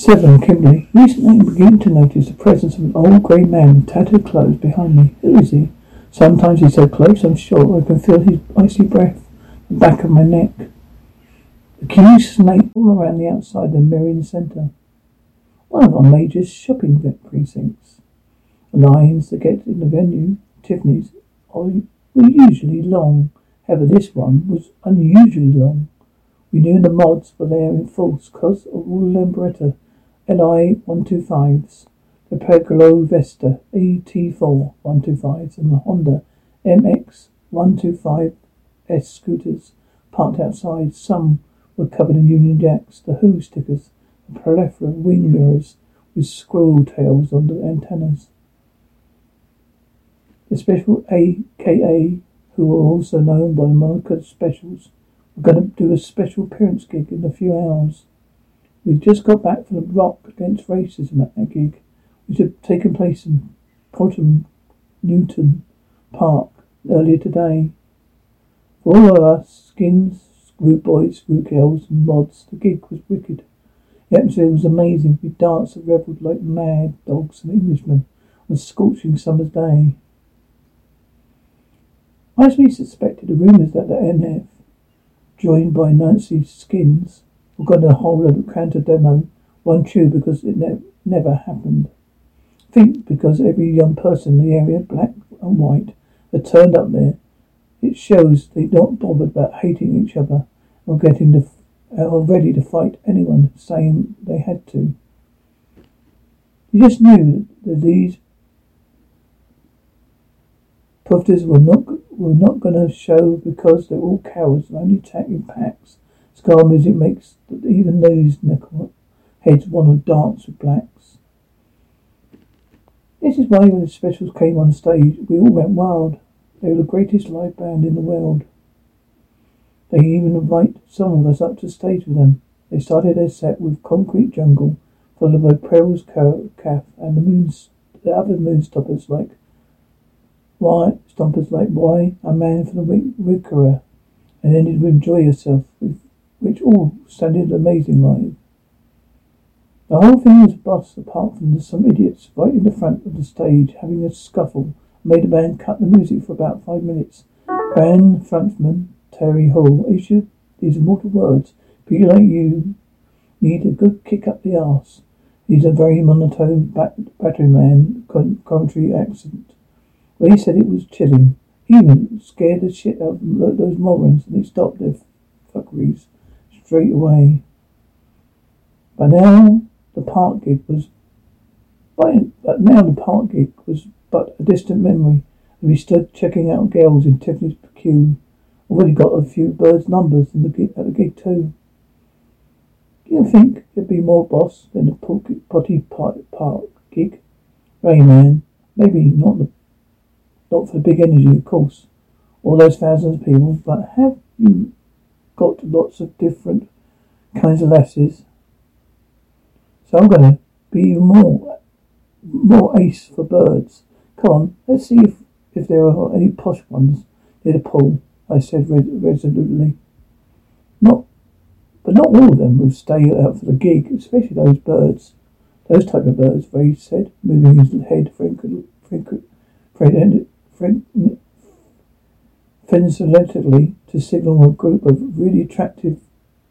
Seven, Kimberly. Recently I'm beginning to notice the presence of an old grey man in tattered clothes behind me. Who is he? Sometimes he's so close I'm sure I can feel his icy breath on the back of my neck. The queues snake all around the outside of Merrion Centre. One of our major shopping precincts. The lines to get in the venue, Tiffany's, are, were usually long. However, this one was unusually long. We knew the mods were there in force because of all the Lambretta LI 125s, the Piaggio Vespa AT4 125s, and the Honda MX 125S scooters parked outside. Some were covered in Union Jacks, the Who stickers, a plethora of wing mirrors with squirrel tails on the antennas. The special AKA, who are also known by the moniker Specials, we're going to do a special appearance gig in a few hours. We just got back from the Rock Against Racism at that gig, which had taken place in Portham Newton Park earlier today. For all of us, skins, group boys, group girls, and mods, the gig was wicked. The atmosphere was amazing. We danced and revelled like mad dogs and Englishmen on a scorching summer's day. As we suspected, the rumours that the NF joined by Nazi Skins, were going to hold a counter demo, one true because it ne- never happened. Think because every young person in the area, black and white, had turned up there, it shows they're not bothered about hating each other or getting the or ready to fight anyone saying they had to. You just knew that these pufters were not were not going to show because they're all cowards and only attack in packs. Ska music makes even those heads want to dance with blacks. This is why when the specials came on stage, we all went wild. They were the greatest live band in the world. They even invite some of us up to stage with them. They started their set with Concrete Jungle, followed by Pearl's Cafe and the moons, the other moonstoppers like why stompers like why a man from the Wickerer, and ended with enjoy yourself, which all sounded amazing live. The whole thing was a bust, apart from some idiots right in the front of the stage having a scuffle, made a band cut the music for about five minutes. Band frontman Terry Hall issued these immortal words: "Be like you need a good kick up the arse." He's a very monotone bat- battery man, country accent. But he said it was chilling. Even scared the shit out of those morons and they stopped their fuckeries straight away. But now the park gig was but now the park gig was but a distant memory we stood checking out girls in Tiffany's queue. Already got a few birds' numbers in the at the gig too. Do you think there'd be more boss than the potty park gig? Rayman, maybe not the not for big energy, of course. All those thousands of people, but have you got lots of different kinds of lasses? So I'm gonna be even more more ace for birds. Come on, let's see if, if there are any posh ones near the pool, I said resolutely. Not but not all of them will stay out for the gig, especially those birds. Those type of birds, Ray said, moving his head frankly, frankly, frankly, Fensilaterally to signal a group of really attractive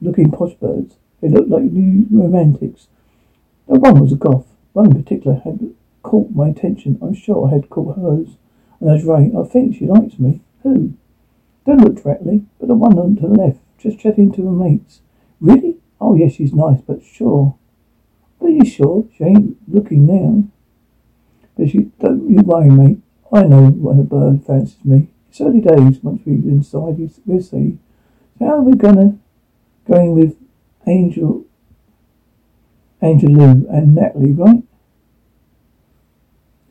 looking posh birds. They looked like new romantics. One was a goth. One in particular had caught my attention. I'm sure I had caught hers. And I was right. I think she likes me. Who? Don't look directly, but the one on to the left, just chatting to her mates. Really? Oh yes, she's nice, but sure. But you sure? She ain't looking now. But she don't you worry, mate. I know when a bird fancies me. It's early days. Once we're inside, we'll see. How are we gonna going with Angel, Angel Lou and Natalie, right?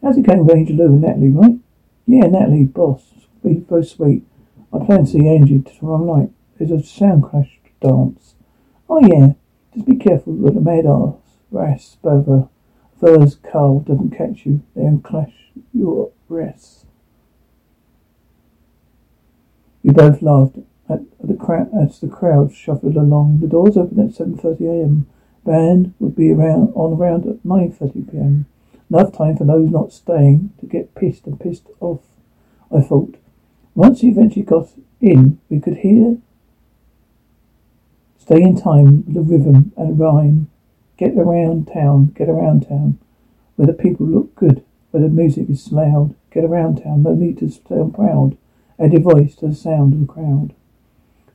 How's it going with Angel Lou and Natalie, right? Yeah, Natalie, boss, be both sweet. I plan to see Angie tomorrow night. There's a sound crash dance. Oh yeah, just be careful with the mad ass, Ras, Bover, Furs, Carl doesn't catch you there and clash your breasts. We both laughed at the crowd as the crowd shuffled along. The doors opened at 7:30 a.m. Band would be around on around at 9.30 p.m. Enough time for those not staying to get pissed and pissed off, I thought. Once he eventually got in, we could hear stay in time with the rhythm and rhyme. Get around town, get around town, where the people look good, where the music is loud. Get around town, no need to sound proud. Add your voice to the sound of the crowd.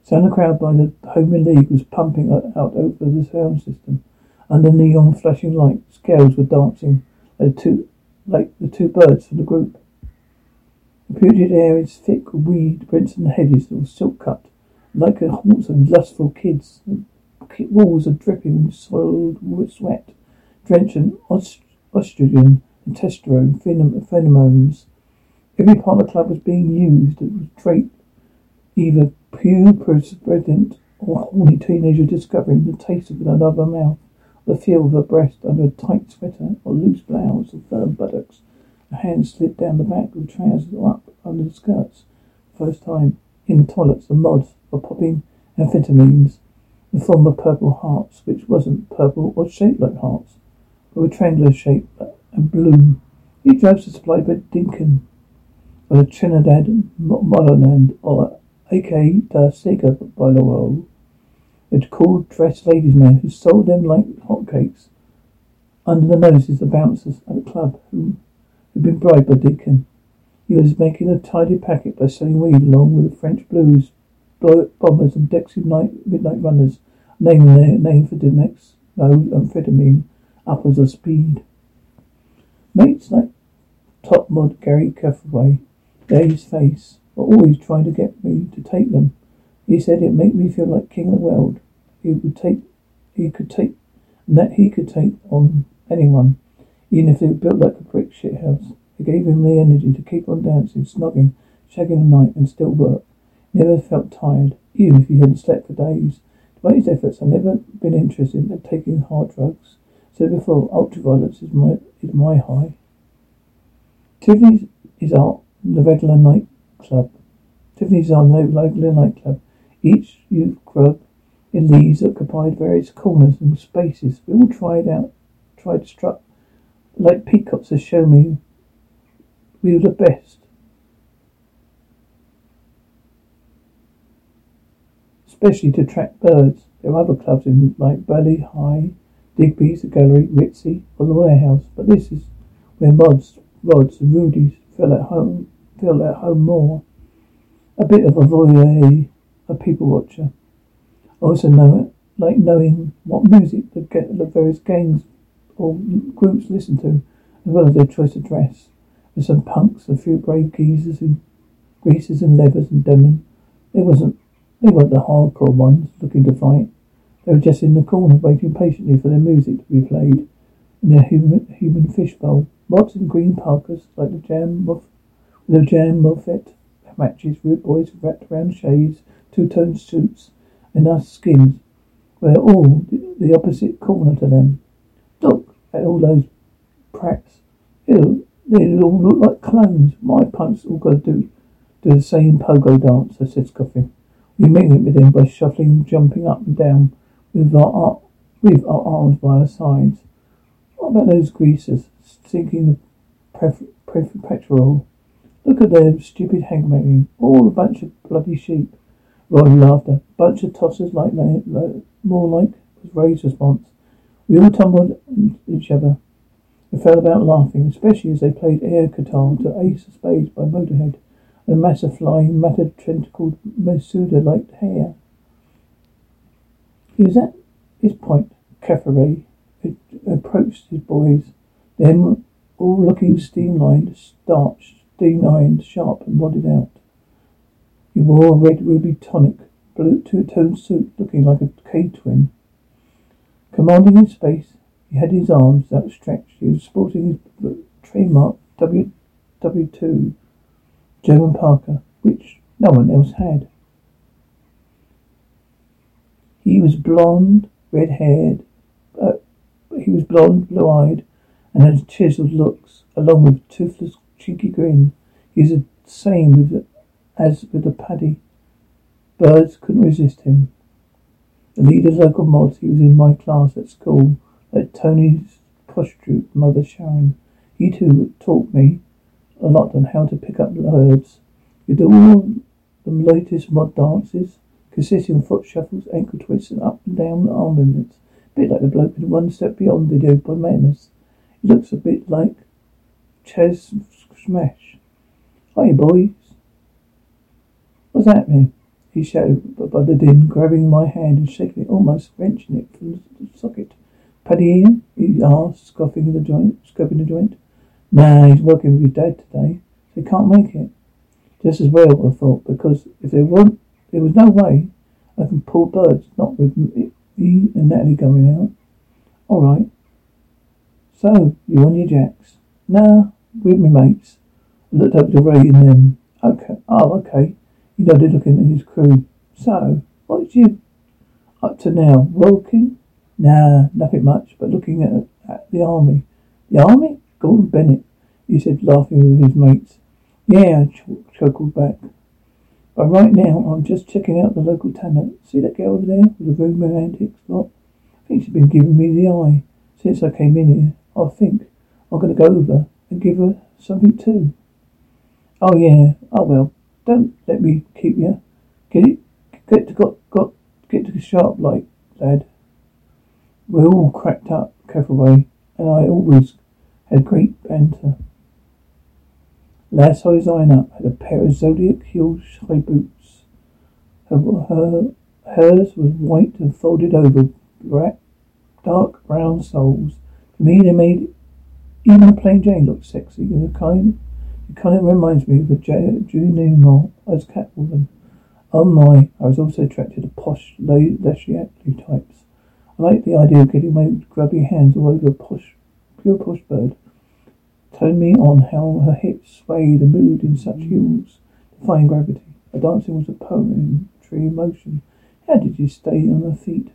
Sound of the crowd by the Human League was pumping out over the sound system. Under neon flashing lights, girls were dancing like the two, like the two birds from the group. The putrid air is thick with weed, rents and hedges that were silk cut, like a haunts of lustful kids. The walls are dripping with soiled sweat, drenching estrogen and testosterone pheromones. Every part of the club was being used. It was draped either pubescent president or horny teenager discovering the taste of another mouth, the feel of a breast under a tight sweater or loose blouse or firm buttocks. A hand slid down the back of the trousers or up under the skirts. First time in the toilets, the mods were popping amphetamines in the form of purple hearts, which wasn't purple or shaped like hearts, but were triangular shaped and blue. These drugs were supplied by Dinkin of the Trinidad Motherland or aka the Sega Bolo, a cool dressed ladies' man who sold them like hotcakes under the noses of bouncers at the club who had been bribed by Dickon. He was making a tidy packet by selling weed along with the French blues, bombers and Dexy night, midnight runners, naming their name for Dimex, no amphetamine, uppers of speed. Mates like top mod Gary Cathaway, his face, were always trying to get me to take them. He said it made me feel like king of the world. He would take, he could take, and that he could take on anyone, even if they were built like a brick shit house. It gave him the energy to keep on dancing, snogging, shagging the night, and still work. Never felt tired, even if he hadn't slept for days. Despite his efforts, I've never been interested in taking hard drugs. Said before, ultraviolence is my is my high. Tiffany's is our the regular night club. Tiffany's our regular nightclub. Each youth club in these occupied various corners and spaces. We all tried out, tried strut like peacocks to show me we were the best. Especially to attract birds. There are other clubs in like Burley High, Digby's, the Gallery, Ritzy, or the Warehouse, but this is where Mods, Rods, and Rudy's feel at home. Feel at home more. A bit of a voyeur, a people watcher. I also know it, like knowing what music the, the various gangs or groups listen to, as well as their choice of dress. There's some punks, a few brave geezers and greasers and levers and demon. They wasn't they weren't the hardcore ones looking to fight. They were just in the corner waiting patiently for their music to be played in their human, human fishbowl. Lots of green parkas like the jam of the jam Moffat matches, root boys wrapped around shades, two-tone suits, and us skins. We're all the opposite corner to them. Look at all those prats. Ew, they all look like clones. My punks all got to do do the same pogo dance, I said, scoffing. We mingle with them by shuffling, jumping up and down with our, with our arms by our sides. What about those greasers sinking the petrol? Look at them stupid hangmaking. All a bunch of bloody sheep. Roaring laughter. Bunch of tossers like, like more like was Ray's response. We all tumbled each other and fell about laughing, especially as they played air guitar to Ace of Spades by Motorhead. A mass of flying, matted, tentacled Medusa-like hair. He was at this point, Caffrey approached his boys, them all looking steam-lined, starched, steam-lined, sharp and wadded out. He wore a red ruby tonic, blue two-tone suit looking like a Kray twin. Commanding in space, he had his arms outstretched. He was sporting his trademark W W2 German Parker, which no one else had. He was blond, red-haired. Uh, he was blond, blue-eyed, and had chiseled looks, along with toothless, cheeky grin. He the same with the, as with the paddy. Birds couldn't resist him. The leader's local mods, he was in my class at school, like Tony's prostitute mother Sharon. He too taught me a lot on how to pick up birds. You do all the latest mod dances, consisting of foot shuffles, ankle twists, and up and down arm movements. A bit like the bloke in One Step Beyond video by Madness. He looks a bit like Chas Smash. Hi, boys. What's happening? He shouted above the din, grabbing my hand and shaking it, almost wrenching it from the socket. Paddy Ian? He asked, scoffing the joint, scoping the joint. Nah, he's working with his dad today, so he can't make it. Just as well, I thought, because if there weren't, there was no way I can pull birds, not with me and Natalie going out. All right. So, you on your jacks? Nah, with me mates. I looked over to Ray and them. Okay. Oh, okay. He nodded, looking at his crew. So, what's you up to now? Working? Nah, nothing much, but looking at, at the army. The army? Gordon Bennett, he said, laughing with his mates. Yeah, I ch- chuckled back. But right now, I'm just checking out the local tenant. See that girl over there with the room antics lot? I think she's been giving me the eye since I came in here. I think I'm going to go over and give her something too. Oh yeah. Oh well. Don't let me keep you. Get it? Get to got got get to the sharp light, lad. We're all cracked up, Catherway, and I always had great banter. Lad saw his eye up, had a pair of zodiac heel high boots. Her, her hers was white and folded over, black, dark brown soles. For me, they made even a plain Jane looks sexy. The kind, it kind of reminds me of a Julie Newmar as Catwoman. Oh my, I was also attracted to posh, leisure types. I like the idea of getting my grubby hands all over a posh, pure posh bird. Turned me on how her hips swayed and moved in such mm. heels, defying gravity. Her dancing was a poetry in motion. How did you stay on her feet?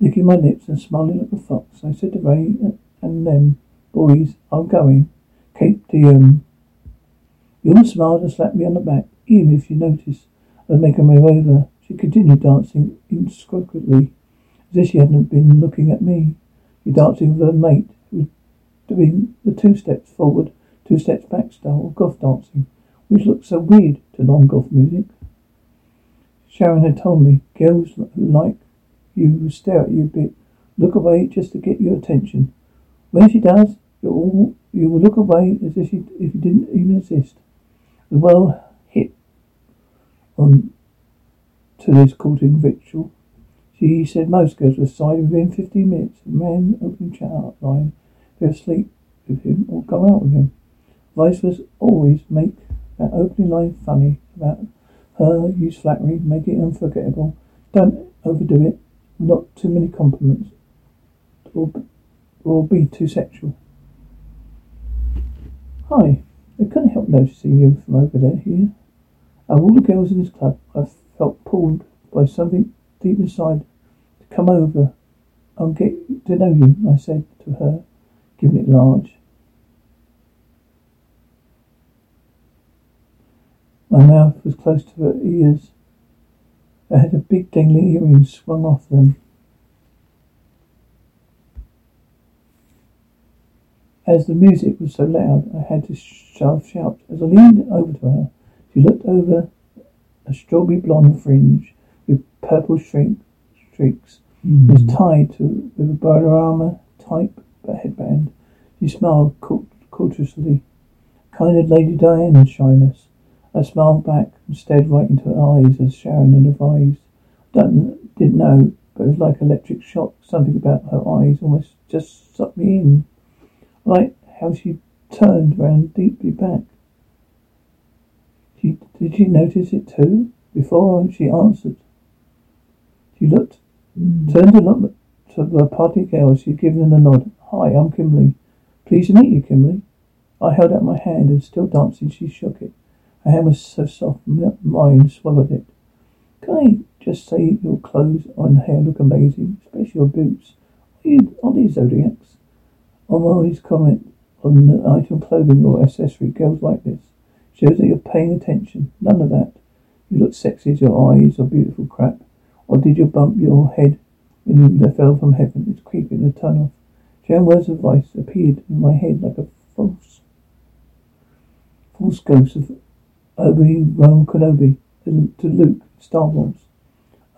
Licking my lips and smiling like a fox, I said to Ray uh, and them, Oh, boys, I'm going. Carpe diem. You all smiled and slapped me on the back, even if you noticed I was making my way over. She continued dancing inscrutably as if she hadn't been looking at me. She dancing with her mate, who was doing the two steps forward, two steps back style of goth dancing, which looked so weird to non-goth music. Sharon had told me girls who like you stare at you a bit, look away just to get your attention. When she does, you will you look away as if you if you didn't even exist. Well hit on to this courting ritual. She said most girls were signed within fifteen minutes. A man opening chat line, go sleep with him or go out with him. Vice always make that opening line funny about her, use flattery, make it unforgettable. Don't overdo it. Not too many compliments. Or, or be too sexual. Hi. I couldn't help noticing you from over there here. Of all the girls in this club, I felt pulled by something deep inside to Come over. I'll get to know you, I said to her, giving it large. My mouth was close to her ears. I had a big dangling earring swung off them. As the music was so loud, I had to shout, shout. As I leaned over to her, she looked over a strawberry blonde fringe with purple shrink streaks. Mm. was tied to with a Ballerina type headband. She smiled cautiously, kind of Lady Diana shyness. I smiled back and stared right into her eyes as Sharon had advised. Don't, didn't know, but it was like electric shock. Something about her eyes almost just sucked me in. Like how she turned round deeply back. She, did she notice it too? Before she answered, she looked mm. Turned to look to the party girls. She'd given a nod. Hi, I'm Kimberly. Pleased to meet you, Kimberly. I held out my hand and still dancing, she shook it. Her hand was so soft, mine swallowed it. Can I just say your clothes and hair look amazing, especially your boots? Are, you, are these zodiacs? On Molly's comment on the item clothing or accessory girls like this shows that you're paying attention. None of that. You look sexy as your eyes or beautiful crap. Or did you bump your head that fell from heaven. It's creeping the tunnel. Sharon words of voice appeared in my head like a false, false ghost of Obi-Wan Kenobi to Luke Star Wars.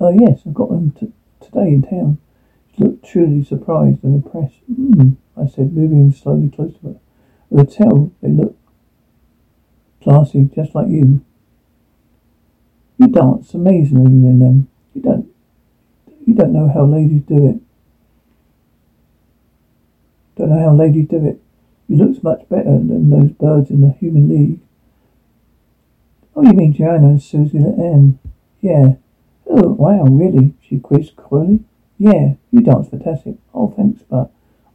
Oh, uh, yes, I've got them t- today in town. She looked truly surprised and impressed. Mm, I said, moving slowly close to her. I could tell they looked classy, just like you. You dance amazingly in them. You don't, you don't know how ladies do it. Don't know how ladies do it. You look much better than those birds in the Human League. Oh, you mean Joanna and Susie and? Yeah. Oh, wow, really? She quizzed coyly. Yeah, you dance fantastic. Oh, thanks, but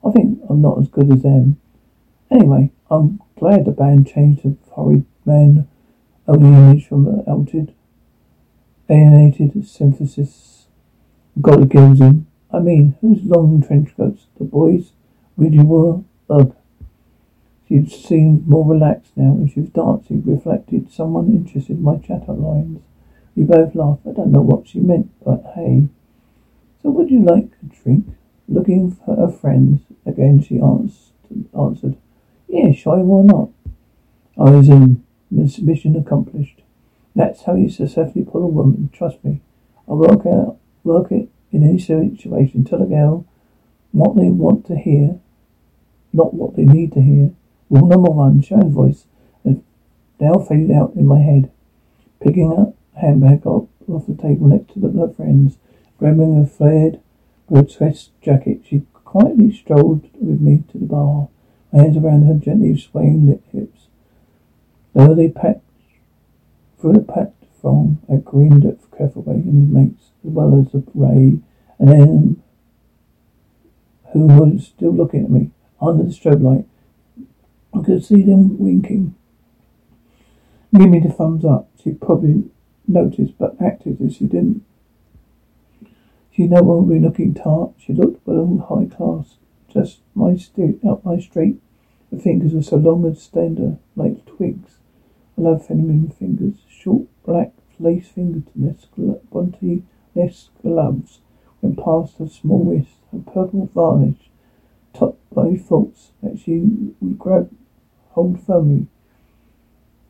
I think I'm not as good as them. Anyway, I'm glad the band changed the horrid man only image from the altered, alienated synthesis. Got the girls in. I mean, whose long trench coats? The boys really were. Ugh. She seemed more relaxed now and she was dancing, reflected someone interested in my chatter lines. We both laughed. I don't know what she meant, but hey. So would you like a drink? Looking for her friends. Again she answered. Yeah, sure, why not? I was in. Mission accomplished. That's how you successfully pull a woman. Trust me. I work out, work it in any situation. Tell a girl what they want to hear, not what they need to hear. Rule number one, Sharon's voice had now faded out in my head. Picking up handbag off, off the table next to the, friend's, grabbing a flared, grotesque jacket, she quietly strolled with me to the bar, my hands around her gently swaying hips. Though they packed through the packed throng, I grinned at Catherway and his mates, as well as Ray and then who was still looking at me under the strobe light. I could see them winking. Give me the thumbs up. She probably noticed, but acted as she didn't. She no longer looking tart. She looked well high class. Just my st- up my straight. Her fingers were so long and slender, like twigs. I love feminine fingers. Short black lace fingertips, bunty less gloves went past her small wrist. Her purple varnish topped by thoughts that she would grab hold firmly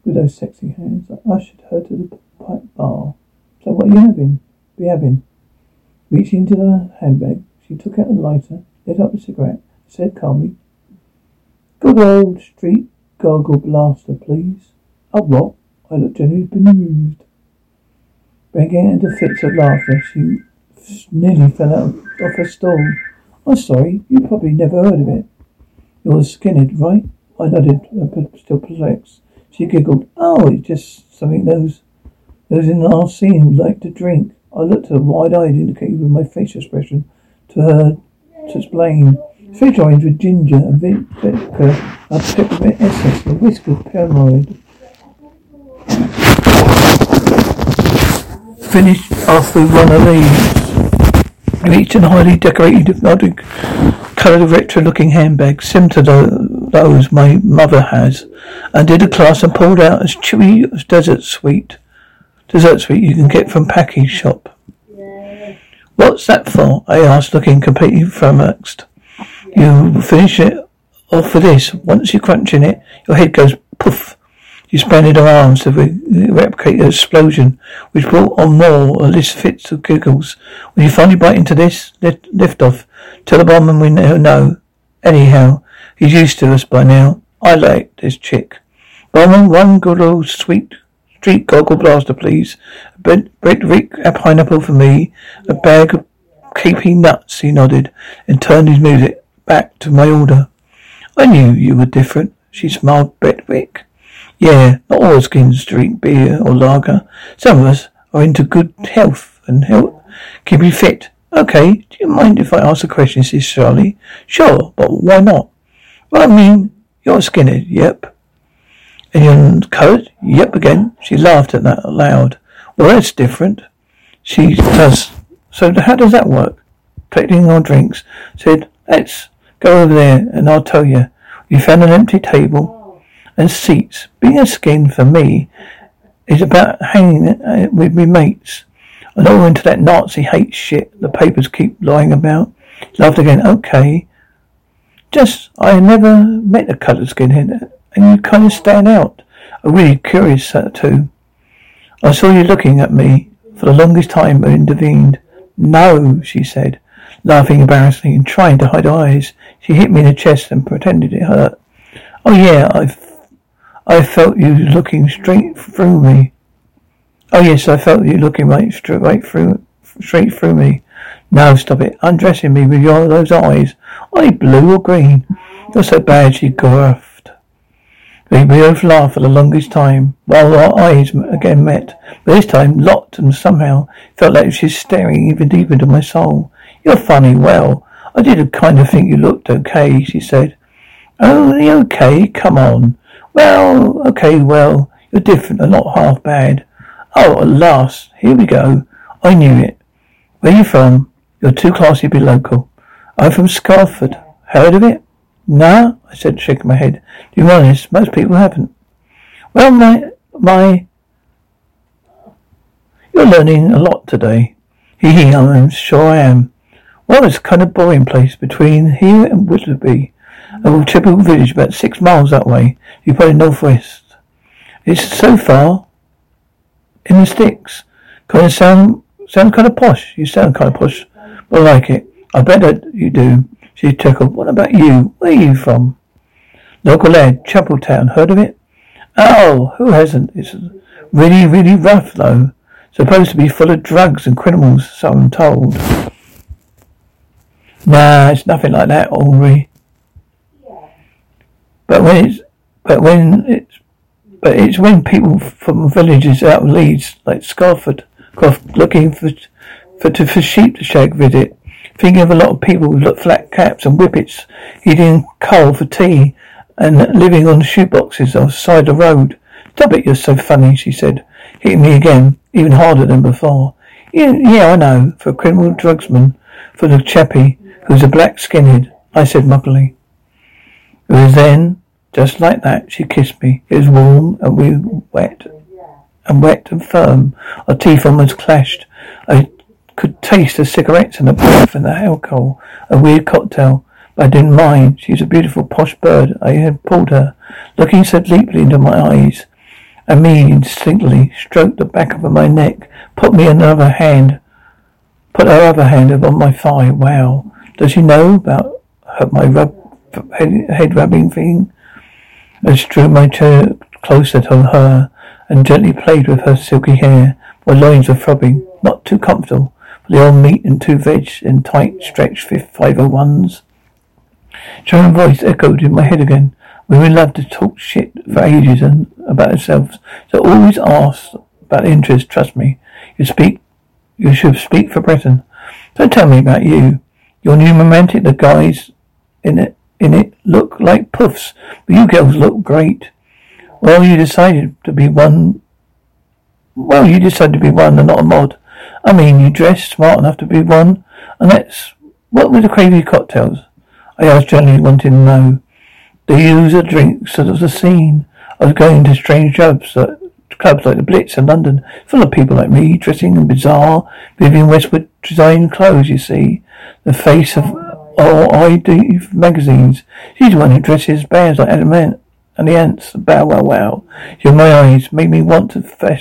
with those sexy hands. I ushered her to the pipe bar. So what are you having? Be having. Reaching into the handbag, she took out a lighter, lit up a cigarette, said calmly, Good old street gargle blaster, please. A what? I looked genuinely bemused. Breaking into fits of laughter, she nearly fell out off her stool. I'm sorry, you probably never heard of it. You're skinhead, right? I nodded, uh, still perplexed. She giggled. Oh, it's just something those those in our scene would like to drink. I looked at her wide-eyed, indicating with my face expression to her to explain. Fish orange with ginger, a vodka, a peppermint essence, a whisk of peppermint. Finished off with one of these. Reached a highly decorated, if not coloured retro-looking handbag, similar to those my mother has, and did a class and pulled out as chewy dessert sweet. Dessert sweet you can get from package shop. What's that for? I asked, looking completely flummoxed. You finish it off for this. Once you crunch in it, your head goes poof. She expanded her arms to re- replicate the explosion, which brought on more or less fits of giggles. When you finally bite into this, lift, lift off. Tell the barman we know. Anyhow, He's used to us by now. I like this chick. Bowman, one good old sweet street goggle blaster, please. A Brett Rick, a pineapple for me. A bag of capey nuts, he nodded, and turned his music back to my order. I knew you were different. She smiled Rick. Yeah, not all skins drink beer or lager. Some of us are into good health and help keep you fit. Okay, do you mind if I ask a question, says Charlie? Sure, but why not? Well, I mean, you're skinny, yep. And coat? Yep, again. She laughed at that aloud. Well, that's different. She does. So how does that work? Collecting our drinks. Said, let's go over there and I'll tell you. We found an empty table and seats. Being a skin for me is about hanging uh, with me mates. I'm not into that Nazi hate shit the papers keep lying about. He laughed again. Okay. Just, I never met a coloured skinhead, and you kind of stand out. I'm really curious, too. I saw you looking at me for the longest time I intervened. No, she said, laughing embarrassingly and trying to hide her eyes. She hit me in the chest and pretended it hurt. Oh yeah, I've, I felt you looking straight through me. Oh yes, I felt you looking right straight through, straight through me. Now stop it, undressing me with your those eyes. Are they blue or green? You're so bad, she gasped. We both laughed for the longest time, while our eyes again met. But this time, locked, and somehow felt like she was staring even deeper into my soul. You're funny. Well, I did kind of think you looked okay, she said. Oh, Only okay? Come on. Well, okay, well, you're different and not half bad. Oh, at last. Here we go. I knew it. Where you from? You're too classy to be local. I'm from Scarcroft. Heard of it? Nah, I said, shaking my head. To be honest, most people haven't. Well, my, my, you're learning a lot today. Hee hee, I'm sure I am. Well, it's kind of boring place between here and Wetherby. A little typical village about six miles that way. You probably northwest. It's so far in the sticks. Kind of sound, sound kind of posh. You sound kind of posh. But I like it. I bet that you do. She chuckled. What about you? Where are you from? Local lad, Chapeltown. Heard of it? Oh, who hasn't? It's really, really rough though. Supposed to be full of drugs and criminals, so I'm told. Nah, it's nothing like that, Henri. But when it's, but when it's, but it's when people from villages out of Leeds, like Scarcroft, looking for, for, to, for sheep to shag visit. Thinking of a lot of people with flat caps and whippets eating coal for tea and living on shoeboxes on the side of the road. Stop it, you're so funny, she said, hitting me again, even harder than before. Yeah, yeah, I know, for a criminal drugsman, for the chappie who's a black skinhead, I said mockingly. It was then, just like that, she kissed me. It was warm and we wet and wet and firm. Our teeth almost clashed. I could taste the cigarettes and the breath and the alcohol, a weird cocktail. I didn't mind. She was a beautiful posh bird. I had pulled her, looking so deeply into my eyes. And me instinctively stroked the back of my neck, put me another hand, put her other hand upon my thigh. Wow. Does she know about her, my rub, head, head rubbing thing? I drew my chair closer to her and gently played with her silky hair. My loins were throbbing, not too comfortable, the old meat and two veg and tight stretched 501s. German voice echoed in my head again. Women love to talk shit for ages and about themselves. So always ask about interest, trust me. You speak you should speak for Breton. So tell me about you. Your new romantic, the guys in it in it look like puffs, but you girls look great. Well, you decided to be one. Well, you decided to be one and not a mod. I mean, you dress smart enough to be one, and that's what were the crazy cocktails? I asked gently, wanting to know. The user drinks sort of the scene. I was going to strange clubs, clubs like the Blitz in London, full of people like me, dressing in bizarre Vivienne Westwood design clothes. You see, the face of all ID magazines. She's the one who dresses bands like Adam and the Ants. Bow wow wow. Your my eyes made me want to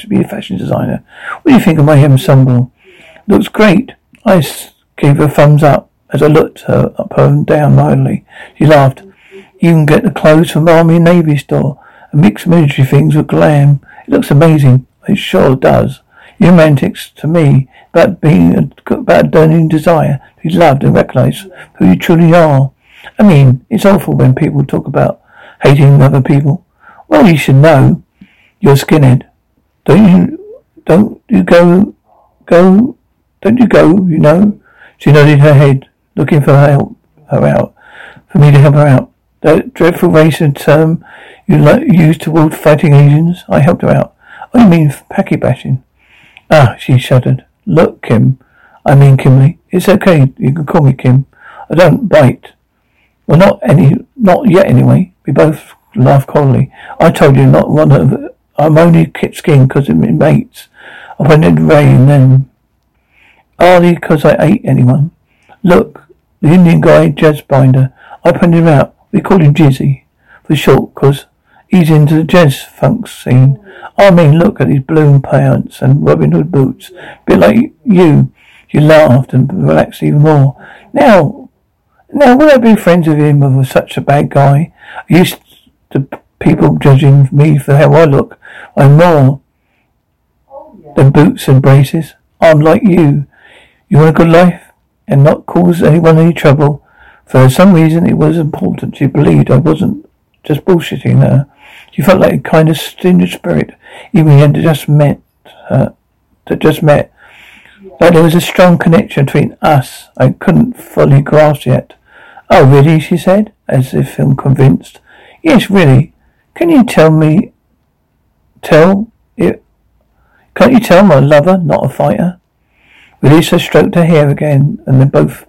be a fashion designer. What do you think of my ensemble? Looks great. I gave her a thumbs up as I looked her up and down mildly. She laughed. You can get the clothes from the Army and Navy store and mix military things with glam. It looks amazing. It sure does. Romantics to me about being about burning desire to be loved and recognized who you truly are. I mean, it's awful when people talk about hating other people. Well, you should know. You're skinhead. Don't you? Don't you go? Go don't you go, you know? She nodded her head, looking for her help her out. For me to help her out. That dreadful racist term you used toward fighting Asians, I helped her out. I mean packy bashing? Ah, she shuddered. Look, Kim. I mean Kimberly. It's okay. You can call me Kim. I don't bite. Well, not any, not yet anyway. We both laughed coldly. I told you not one of, I'm only skin because of my mates. I went in and then Only because I ate anyone. Look, the Indian guy, Jazz Binder. I pointed him out. We called him Jizzy for short, cause he's into the jazz funk scene. I mean, look at his balloon pants and Robin Hood boots. Bit like you. You laughed and relaxed even more. Now, now, would I be friends with him with such a bad guy? I used to people judging me for how I look. I'm more oh, than boots and braces. I'm like you. You want a good life and not cause anyone any trouble. For some reason, it was important. She believed I wasn't just bullshitting her. She felt like a kind of stingy spirit, even when just met her, uh, that just met. Like there was a strong connection between us I couldn't fully grasp yet. Oh, really? she said, as if I'm convinced. Yes, really. Can you tell me, tell it, can't you tell my lover, not a fighter? Elisa stroked her hair again, and then both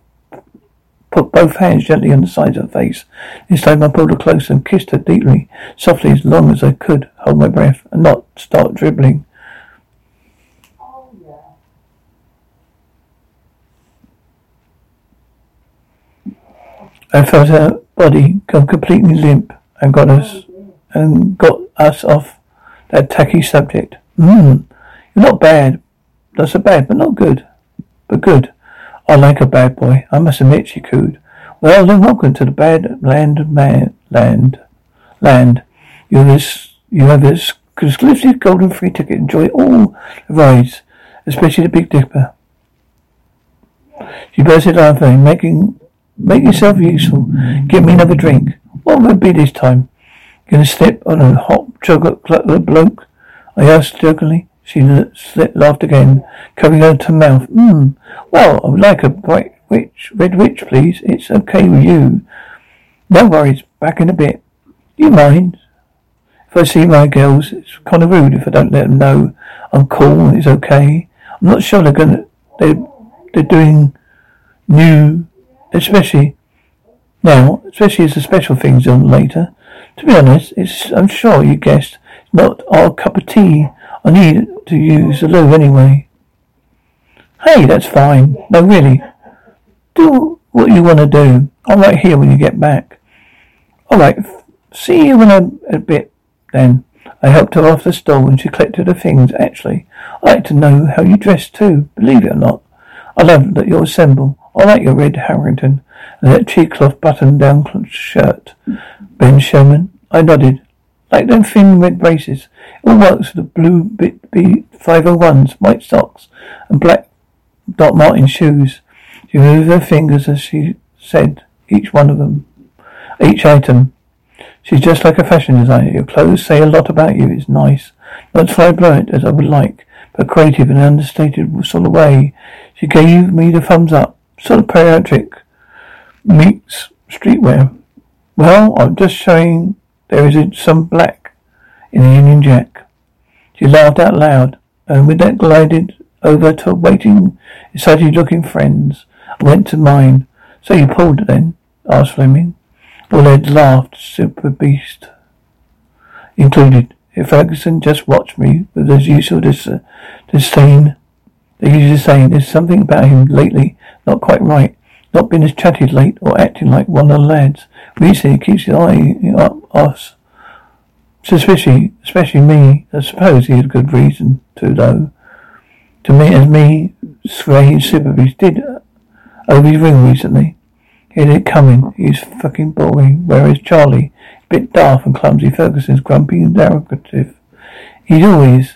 put both hands gently on the sides of her face. This time I pulled her close and kissed her deeply, softly as long as I could hold my breath and not start dribbling. I felt her body go completely limp and got us and got us off that tacky subject. Hmm, you're not bad. Not so bad, but not good. But good. I like a bad boy. I must admit, she cooed. Well, then welcome to the bad land man land. Land. You have this you have this exclusive golden free ticket. Enjoy all the rides, especially the Big Dipper. She bursted laughing, making make yourself useful. Give me another drink. What will it be this time? Gonna step on a hot chocolate bloke? I asked jokingly. She laughed again, covering her mouth. Hmm. Well, I would like a bright witch, red witch, please. It's okay with you. No worries. Back in a bit. You mind? If I see my girls, it's kind of rude if I don't let them know I'm cool it's okay. I'm not sure they're gonna. They're they're doing new, especially now, especially as the special things on later. To be honest, it's I'm sure you guessed not our cup of tea. I need to use the loo anyway. Hey, that's fine. No, really. Do what you want to do. I'm right here when you get back. All right. See you in a, a bit then. I helped her off the stool and she collected her things. Actually, I'd like to know how you dress too, believe it or not. I love that you're assemble. I like your red Harrington and that cheekcloth button-down shirt. Ben Sherman. I nodded. Like them thin red braces. It all works for the blue bit B 501s, white socks, and black Doc Marten shoes. She moved her fingers as she said each one of them. Each item. She's just like a fashion designer. Your clothes say a lot about you. It's nice. Not flamboyant as I would like, but creative in an understated sort of way. She gave me the thumbs up. Sort of patriotic meets streetwear. Well, I'm just showing there is some black in the Union Jack. She laughed out loud, and with that glided over to waiting, excited looking friends. I went to mine. So you pulled it then? asked Fleming. All had laughed, super beast included. If Ferguson just watched me with his usual dis- disdain, they usually saying there's something about him lately not quite right. Not been as chatty late or acting like one of the lads. He keeps his eye up us. Especially, especially me. I suppose he had good reason to, though. To me, as me, Sway Superbeast did uh, over his ring recently. He had it coming. He's fucking boring. Where is Charlie, a bit daft and clumsy, Ferguson's grumpy and derogative. He always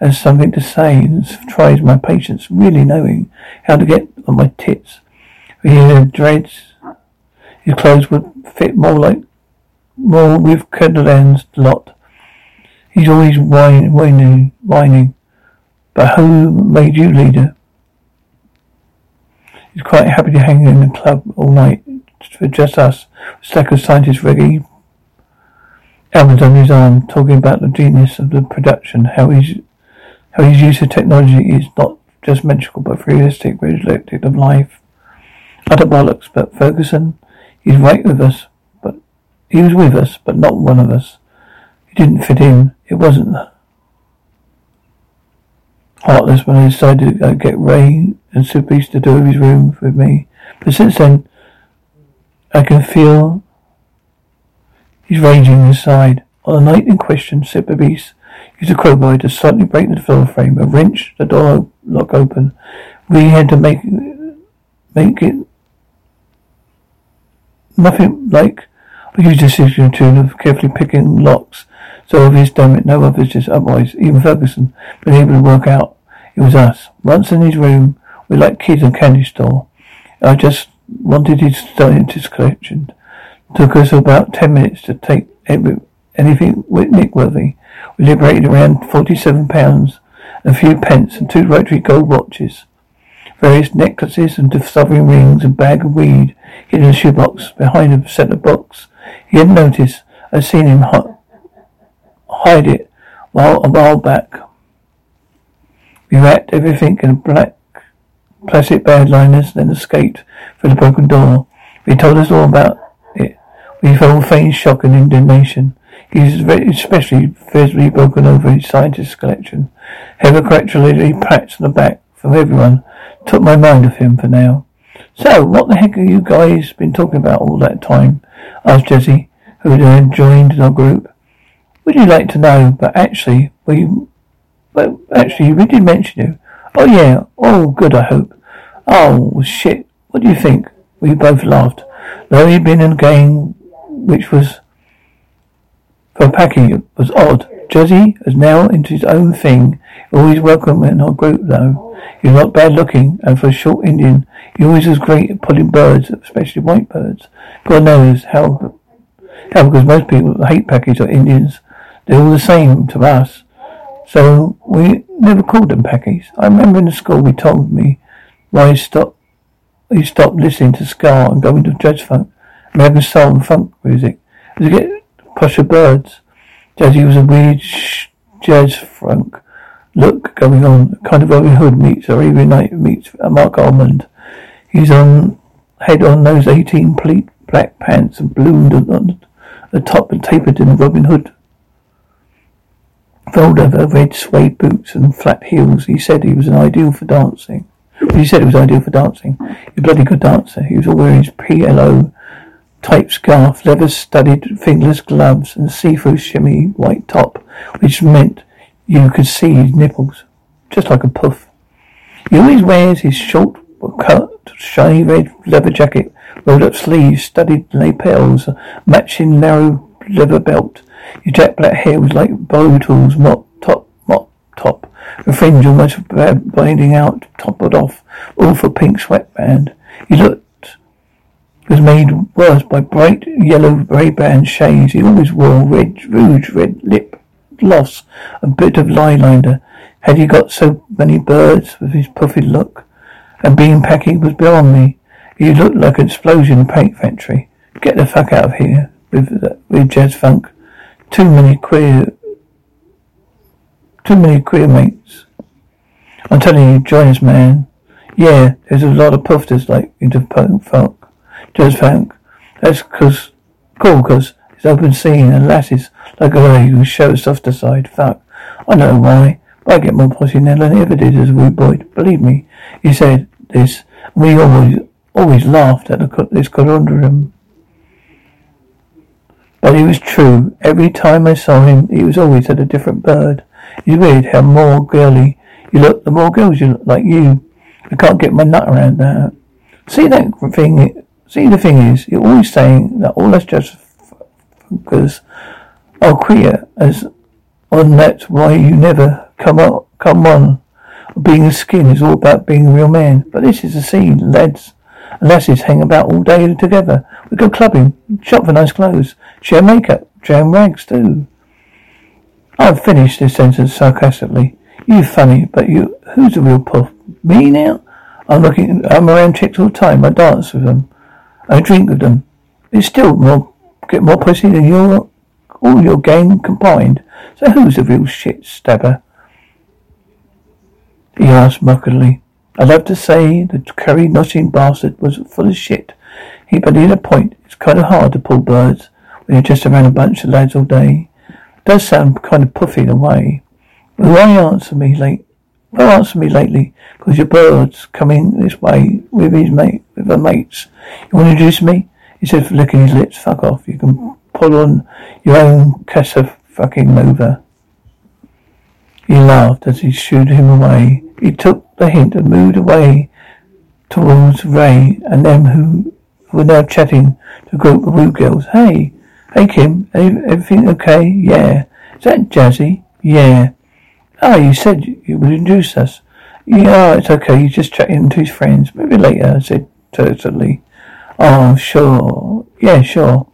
has something to say and tries my patience, really knowing how to get on my tits. He dreads. His clothes would fit more like more with Kendall's lot. He's always whining, whining, whining. But who made you leader? He's quite happy to hang in the club all night for just us. A stack of scientists ready. Alvin's on his arm, talking about the genius of the production, how his how his use of technology is not just magical but realistic, reflective of life. Utter bollocks, but Ferguson, he's right with us, but he was with us, but not one of us. He didn't fit in. It wasn't. heartless when I decided to uh, get Ray and Beast to do his room with me. But since then, I can feel he's raging inside. On the night in question, Beast used a crowbar to slightly break the door frame and wrench the door lock open. We had to make make it nothing like a decision to of carefully picking locks so obvious damn it no others just otherwise even Ferguson been able to work out it was us. Once in his room we like kids in candy store. I just wanted his scientist collection. Took us about ten minutes to take anything Nick worthy. We liberated around forty-seven pounds, a few pence, and two rotary gold watches, various necklaces and sovereign rings, and bag of weed hidden in a shoebox behind a set of books. He hadn't noticed. I'd seen him hide it while a while back. We wrapped everything in a black plastic bag liners, then escaped through the broken door. He told us all about it. We felt faint shock and indignation. He's very especially fiercely broken over his scientist's collection. Heavy congratulatory pats on the back from everyone took my mind off him for now. So, what the heck have you guys been talking about all that time? asked Jesse, who had joined our group. Would you like to know? But actually, we, well, actually, we did mention you. Oh yeah. Oh, good. I hope. Oh shit. What do you think? We both laughed. Though he'd been in a game which was for packing it was odd. Jesse is now into his own thing. Always welcome in our group though. He's not bad looking, and for a short Indian, he always was great at pulling birds, especially white birds. God knows how, how because most people hate Pakis or Indians. They're all the same to us. So we never called them Pakis. I remember in the school we told me why he stopped he stopped listening to ska and going to jazz funk, American soul and funk music. To get posher birds. Jazzy was a weird jazz funk look going on. Kind of Robin Hood meets or even Knight meets uh, Marc Almond. He's on head on those eighteen pleat black pants and bloomed on the top and tapered in Robin Hood fold over red suede boots and flat heels. He said he was an ideal for dancing. He said he was ideal for dancing. He a bloody good dancer. He was all wearing his PLO type scarf, leather studded fingerless gloves, and see-through shimmy white top, which meant you could see his nipples, just like a puff. He always wears his short cut, shiny red leather jacket, rolled up sleeves, studded lapels, matching narrow leather belt. His jet black hair was like bow tools, mop top, mop top, a fringe almost blending out, toppled off, all for pink sweatband. He looked was made worse by bright yellow Ray-Ban shades. He always wore red rouge, red lip gloss, a bit of eyeliner. Had he got so many birds with his puffy look? And being packing was beyond me. He looked like an explosion paint factory. Get the fuck out of here with with jazz funk. Too many queer, too many queer mates. I'm telling you, join us, man. Yeah, there's a lot of puffers like into punk funk, jazz funk. That's cause, cool, cause it's open scene and lasses like a way who show softer side. Fuck. I know why. But I get more pussy now than I ever did as a wee boy. Believe me. He said this. We always, always laughed at the, cut this conundrum. But it was true. Every time I saw him, he was always at a different bird. It's weird how more girly you look, the more girls you look like you. I can't get my nut around that. See that thing? See the thing is, you're always saying that all that's just because are queer as on that why you never come up, come on. Being a skin is all about being a real man. But this is a scene, lads and lasses hang about all day together. We go clubbing, shop for nice clothes, share makeup, jam rags too. I've finished this sentence sarcastically. You're funny, but you, who's the real puff? Me now? I'm looking, I'm around chicks all the time. I dance with them. I drink with them. It's still more, get more pussy than your, all your gang combined. So who's the real shit stabber? He asked mockingly. I'd love to say the curry noshing bastard was full of shit. He but had a point. It's kind of hard to pull birds when you're just around a bunch of lads all day. It does sound kind of puffy in a way. Why answer me like No answer me lately, because your bird's coming this way with his mate, with her mates. You want to introduce me? He said, licking his lips. Fuck off. You can pull on your own Casa fucking mover. He laughed as he shooed him away. He took the hint and moved away towards Ray and them who were now chatting to group of woo girls. Hey, hey Kim, everything okay? Yeah. Is that Jazzy? Yeah. Oh, you said you would introduce us. Yeah, it's okay. You just chatting to his friends. Maybe later, I said tersely. Oh, sure. Yeah, sure.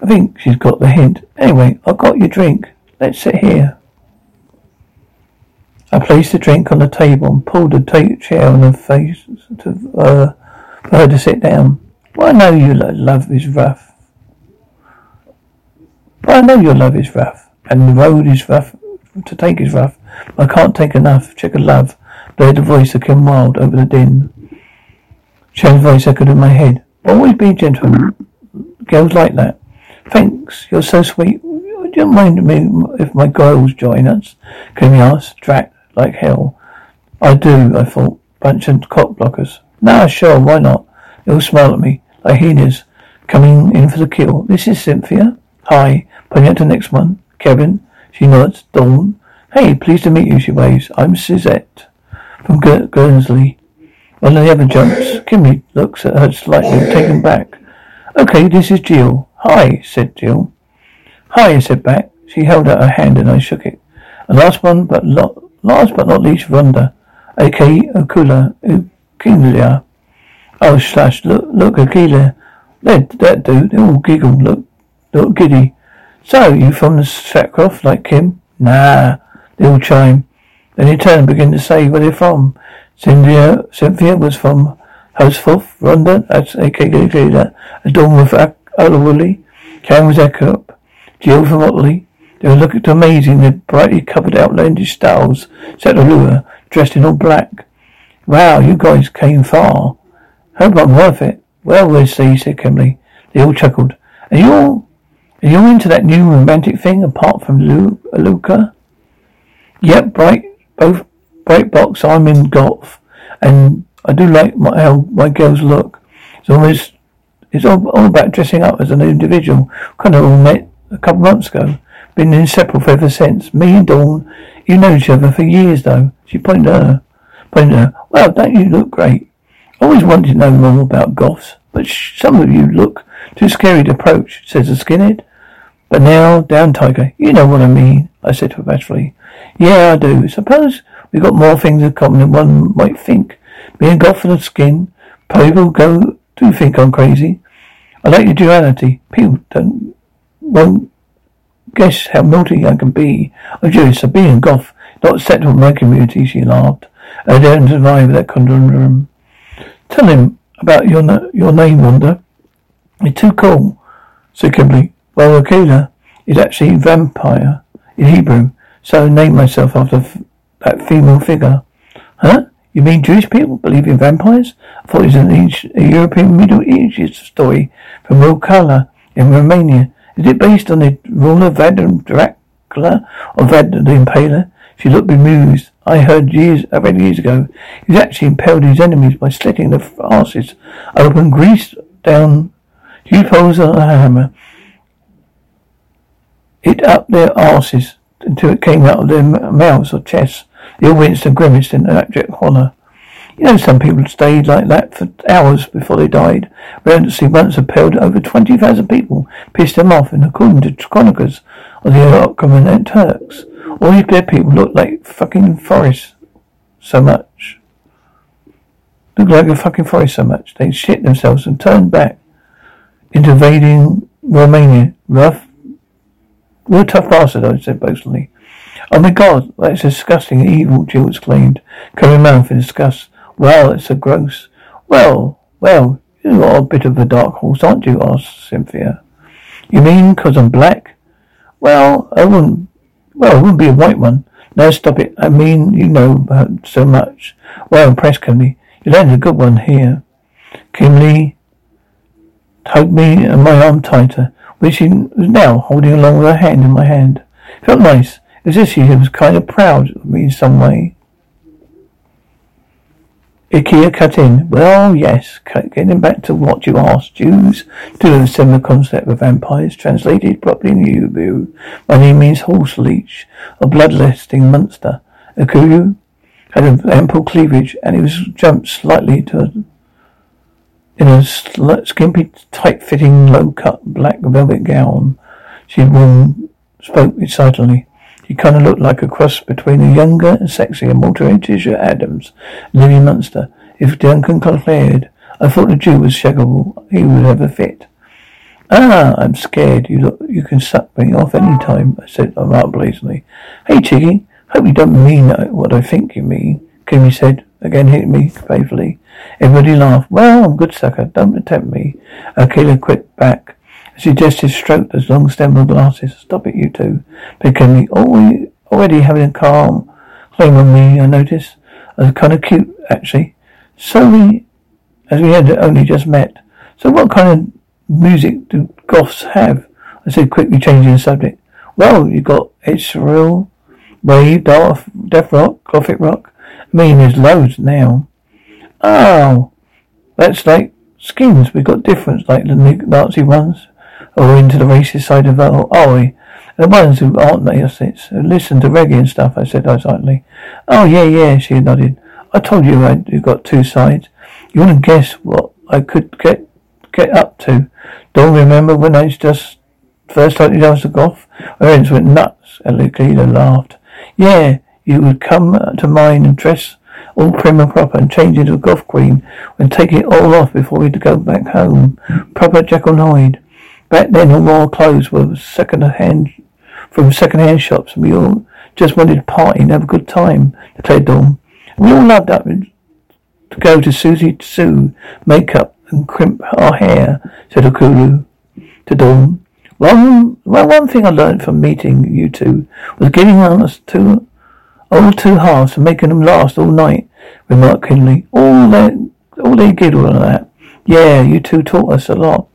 I think she's got the hint. Anyway, I've got your drink. Let's sit here. I placed the drink on the table and pulled a chair on her face to, uh, for her to sit down. Well, I know you love is rough. But I know your love is rough, and the road is rough to take is rough. I can't take enough. Check a love. Blared the voice of Kim Wilde over the din. Shane's voice echoed in my head. Always be gentle. Girls like that. Thanks. You're so sweet. Would you mind me if my girls join us? Kim asked. Drat like hell. I do, I thought. Bunch of cock blockers. Nah, sure, why not? They all smile at me like hyenas coming in for the kill. This is Cynthia. Hi. Pointing to the next one. Kevin. She nods. Dawn. Hey, pleased to meet you, she waves. I'm Suzette. From Guernsey. One of the other jumps. Kimmy looks at her slightly taken back. Okay, this is Jill. Hi, said Jill. Hi, I said back. She held out her hand and I shook it. And last one, but lo- last but not least, Rhonda, aka Okula Ukinglia. Oh, slash, look, look, Akila. That, that dude, they all giggle, look, look giddy. So, you from the Scarcroft, like Kim? Nah, they all chime. Then in turn begin to say where they're from. Cynthia, Cynthia was from Horsforth, Rhonda, that's aka. Adorn with Alwoodley. Karen was Eccup. Jill from Otley. They were looking amazing, their brightly covered outlandish styles, set allure, dressed in all black. Wow, you guys came far. Hope I'm worth it. Well, we'll see, said Kimberly. They all chuckled. Are you all, are you into that new romantic thing apart from Lu- Luca? Yep, bright, both bright box. I'm in goth, and I do like my, how my girls look. It's almost, it's all, all about dressing up as an individual. Kind of all met a couple months ago. Been inseparable ever since. Me and Dawn, you know each other for years though. She pointed at her. Pointed at her. Well, don't you look great? Always wanted to know more about goths, but sh- some of you look too scary to approach, says the skinhead. But now, down, Tiger. You know what I mean, I said bashfully. Yeah, I do. Suppose we've got more things in common than one might think. Being goth for the skin, people go do think I'm crazy. I like your duality. People don't won't guess how naughty I can be. I'm Jewish, so being goth, not acceptable in my community, she laughed. I don't survive that conundrum. Tell him about your your name, Wanda. You're too cool, said Kimberly. Well, Akela is actually vampire in Hebrew, so I named myself after f- that female figure. Huh? You mean Jewish people believe in vampires? I thought it was an a European Middle Ages story from Rokala in Romania. Is it based on the ruler Vlad Dracula or Vlad the Impaler? She looked bemused. I heard years, uh, I read years ago, he actually impaled his enemies by slitting their asses open, greased down huge holes on a hammer, it up their asses until it came out of their mouths or chests. They all winced and grimaced in abject horror. You know, some people stayed like that for hours before they died. Relentlessly once impaled over 20,000 people, pissed them off, and according to chronicles of the Ottoman and Turks, all these dead people looked like fucking forests so much. Looked like a fucking forest so much. They shit themselves and turned back into invading Romania. Rough, real tough bastard, I said boastfully. Oh my god, that's disgusting evil, Jill exclaimed, covering mouth in disgust. Well, it's so gross. Well, well, you are a bit of a dark horse, aren't you? asked Cynthia. You mean because I'm black? Well, I wouldn't, well, I wouldn't be a white one. No, stop it. I mean, you know so much. Well, impressed, Kimberly. You landed a good one here. Kimberly hugged me and my arm tighter, which she was now holding along with her hand in my hand. It felt nice, as if she was kind of proud of me in some way. Ikea cut in. Well, yes. Getting back to what you asked, Jews do have a similar concept of vampires. Translated properly in Hebrew, my name means horse leech, a bloodlusting monster. Akulu had an ample cleavage, and he was jumped slightly to in a skimpy, tight-fitting, low-cut black velvet gown. She worn, spoke excitedly. She kind of looked like a cross between a younger and sexier Walter Morticia Addams, Lily Munster. If Duncan declared, I thought the Jew was shaggable, he would have a fit. Ah, I'm scared. You look, you can suck me off any time, I said rather blazingly. Hey, Chiggy, hope you don't mean what I think you mean, Kimmy said, again hitting me playfully. Everybody laughed. Well, I'm good sucker. Don't attempt me. Akela quit back. As he gestured, stroked the long stem of glasses. Stop it, you two. Becoming already, already having a calm claim on me, I noticed. I was kind of cute, actually. So we, as we had only just met. So what kind of music do goths have? I said, quickly changing the subject. Well, you got it's real, wave, dark, death rock, gothic rock. I mean, there's loads now. Oh, that's like skins. We've got different, like the Nazi ones oh, or into the racist side of oh, oh the ones who aren't Nazis, who uh, listen to reggae and stuff, I said excitedly. Oh, yeah, yeah, she nodded. I told you I you got two sides. You want to guess what I could get get up to? Don't remember when I just first started as a goth? My parents went nuts. Alida laughed. Yeah, you would come to mine and dress all prim and proper and change into a goth queen and take it all off before we'd go back home. Proper Jekyll Hyde. Back then, all our clothes were second-hand from second-hand shops, and we all just wanted to party and have a good time, declared Dawn. We all loved up to go to Siouxsie Sioux makeup and crimp our hair, said Akulu to Dawn. One, well, one thing I learned from meeting you two was on us two, all two halves and making them last all night, remarked Kinley. All that, all they giggle on that. Yeah, you two taught us a lot.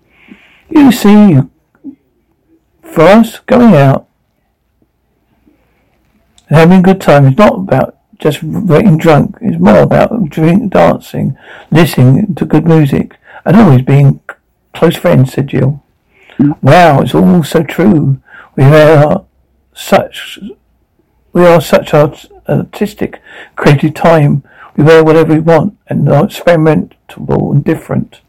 You see, for us, going out and having a good time is not about just getting drunk. It's more about drink, dancing, listening to good music, and always being close friends, said Jill. Mm. Wow, it's all so true. We are such, we are such artistic, creative time. We wear whatever we want and are experimental and different.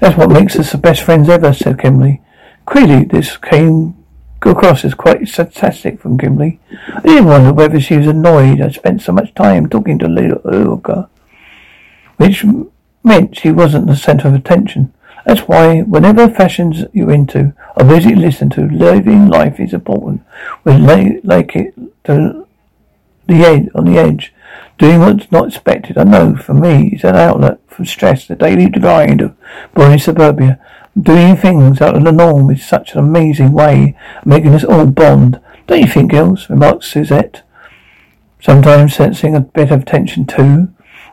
That's what makes us the best friends ever, said Kimberly. Clearly, this came across as quite fantastic from Kimberly. I didn't wonder whether she was annoyed I spent so much time talking to little Olga, which meant she wasn't the centre of attention. That's why, whenever fashions you're into or music listen to, living life is important. We lay, like it to the edge, on the edge, doing what's not expected. I know, for me, it's an outlet from stress, the daily grind of born suburbia. Doing things out of the norm is such an amazing way of making us all bond. Don't you think, girls? remarked Suzette. Sometimes sensing a bit of tension too.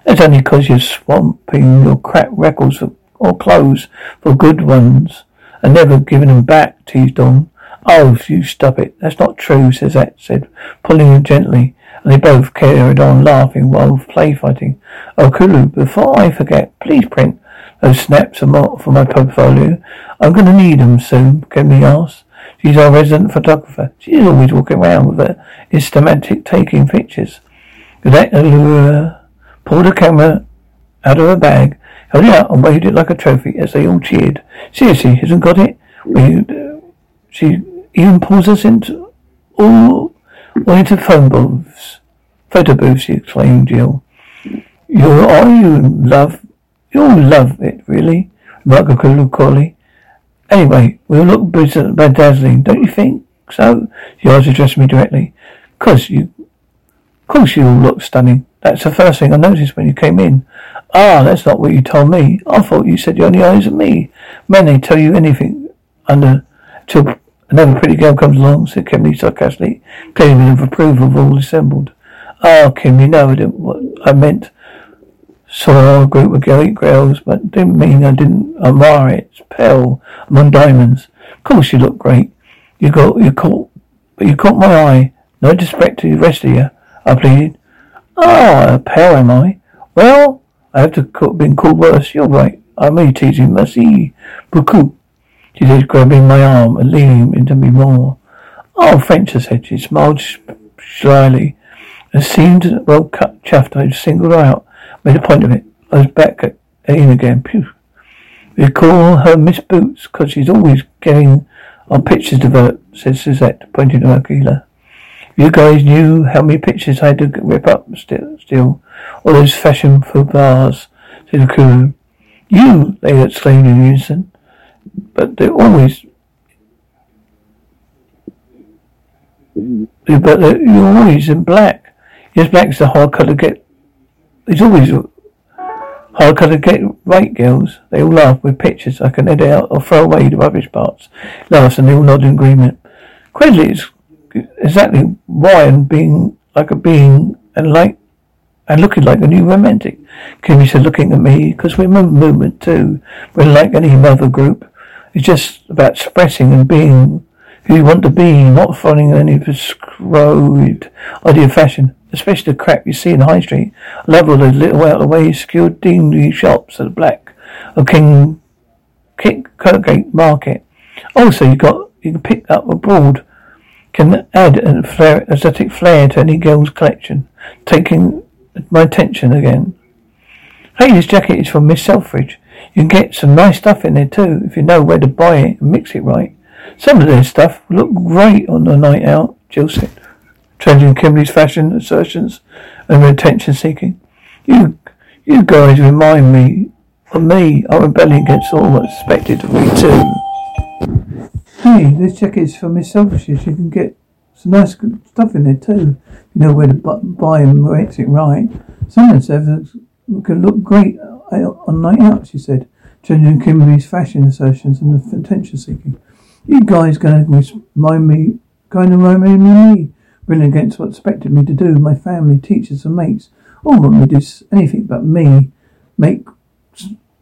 It's only because you're swamping your crap records for, or clothes for good ones and never giving them back, teased Dawn. Oh, you stop it. That's not true, Suzette said, pulling him gently and they both carried on laughing while play fighting. Oh, Kulu, before I forget, please print those snaps for my portfolio. I'm going to need them soon, Kenny asked. She's our resident photographer. She's always walking around with her systematic taking pictures. That Allura pulled a camera out of her bag, held it out and waved it like a trophy as they all cheered. Seriously, hasn't got it? We, uh, she even pulls us into all into phone booths. Photo booths, she exclaimed, Jill. You are you love you'll love it, really. Margaret Collie. Anyway, we'll look bedazzling, don't you think so? She asked addressing me directly. Cause you course you all look stunning. That's the first thing I noticed when you came in. Ah, that's not what you told me. I thought you said you only eyes at me. Men, they tell you anything under till Another pretty girl comes along, said Kimberly sarcastically, claiming of approval of all assembled. Ah, Kim, you know I didn't, what I meant. Saw a group of great girls, but didn't mean I didn't admire it. It's pale among diamonds. Of course you look great. You got, you caught, but you caught my eye. No disrespect to the rest of you, I pleaded. Ah, pale am I? Well, I have to call, been called worse. You're right. I'm only teasing. Merci beaucoup. She said, grabbing my arm and leaning into me more. Oh, French, I said. She smiled slyly and seemed well cut chuffed. I singled her out, made a point of it. I was back at in again. Phew. We call her Miss Boots because she's always getting our pictures developed, said Suzette, pointing to keeler. You guys knew how many pictures I had to rip up still, still. All those fashion faux bars, said crew. You, they exclaimed in unison. But they're always, but you're always in black. Yes, black's the hard colour get, it's always hard colour get right, girls. They all laugh with pictures I can edit out or throw away the rubbish parts. Laughs and they all nod in agreement. Credit is exactly why I'm being like a being and like and looking like a new romantic. Kimmy said, looking at me, because we're a movement too. We're like any mother group. It's just about expressing and being who you want to be, not following any prescribed idea of fashion, especially the crap you see in high street. Love all those little out of the way secured dingy shops at the black of King Kick Kirkgate Market. Also, you got you can pick up abroad can add an aesthetic flair to any girl's collection, taking my attention again. Hey, this jacket is from Miss Selfridge. You can get some nice stuff in there too, if you know where to buy it and mix it right. Some of their stuff look great on a night out, Jill said, changing Kimberly's fashion assertions and attention seeking. You, you guys remind me of me. I'm rebelling against all that's expected of me too. Hey, this jacket is from Miss Selfridge. You can get some nice stuff in there too. You know where to buy and mix it right. Of them can look great eh, on night out, she said, changing Kimberly's fashion assertions and the attention seeking. You guys going to remind me, going to remind me, really against what expected me to do, my family, teachers and mates. All want me to do anything but me, make,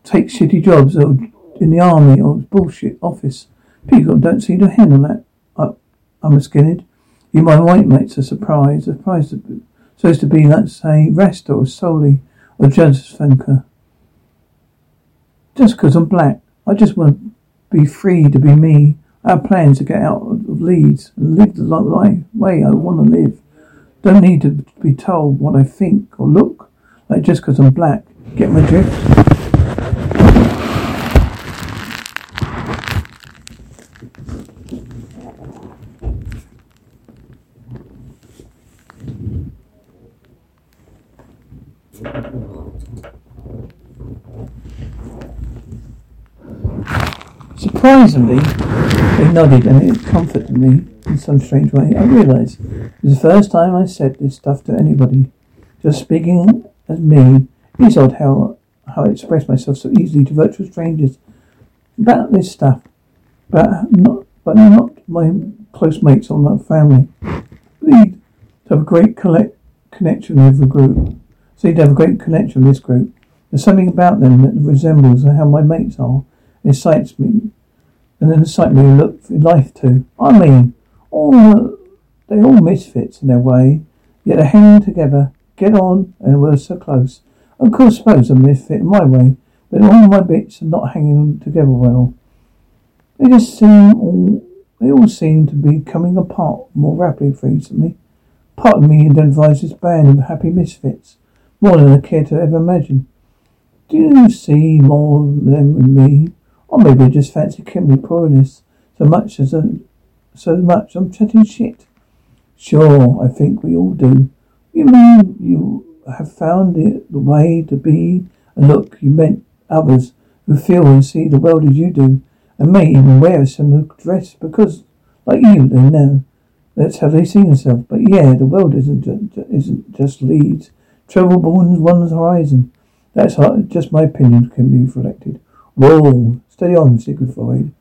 take shitty jobs or in the army or bullshit office. People don't seem to handle that. I, I'm a skinhead. You, my white mates, are surprised. Surprised to, so as to be, let's say, rest or solely or just thinker. Just because I'm black, I just want to be free to be me. I have plans to get out of Leeds and live the way I want to live. Don't need to be told what I think or look like just because I'm black. Get my drift? Surprisingly, they nodded and it comforted me in some strange way. I realized it was the first time I said this stuff to anybody. Just speaking as me, it's odd how how I express myself so easily to virtual strangers about this stuff, but not but not my close mates or my family. To have a great collect, connection with the group. So you'd have a great connection with this group. There's something about them that resembles how my mates are. It excites me and then the sight we look for life to. I mean, all they all misfits in their way, yet they hang together, get on, and we're so close. Of course, suppose I'm misfit in my way, but all my bits are not hanging together well. They just seem all they all seem to be coming apart more rapidly recently. Part of me identifies this band of happy misfits more than I care to ever imagine. Do you see more of them in me or maybe I just fancy Kimberly poorness so much as a, so much I'm chatting shit. Sure, I think we all do. You mean you have found it the way to be and look, you meant others who feel and see the world as you do, and may even wear a similar dress because, like you, they know. That's how they see themselves. But yeah, the world isn't isn't just Leeds. Travel beyond one's horizon. That's just my opinion, Kimberly reflected. Whoa, steady on, Sigmund Freud.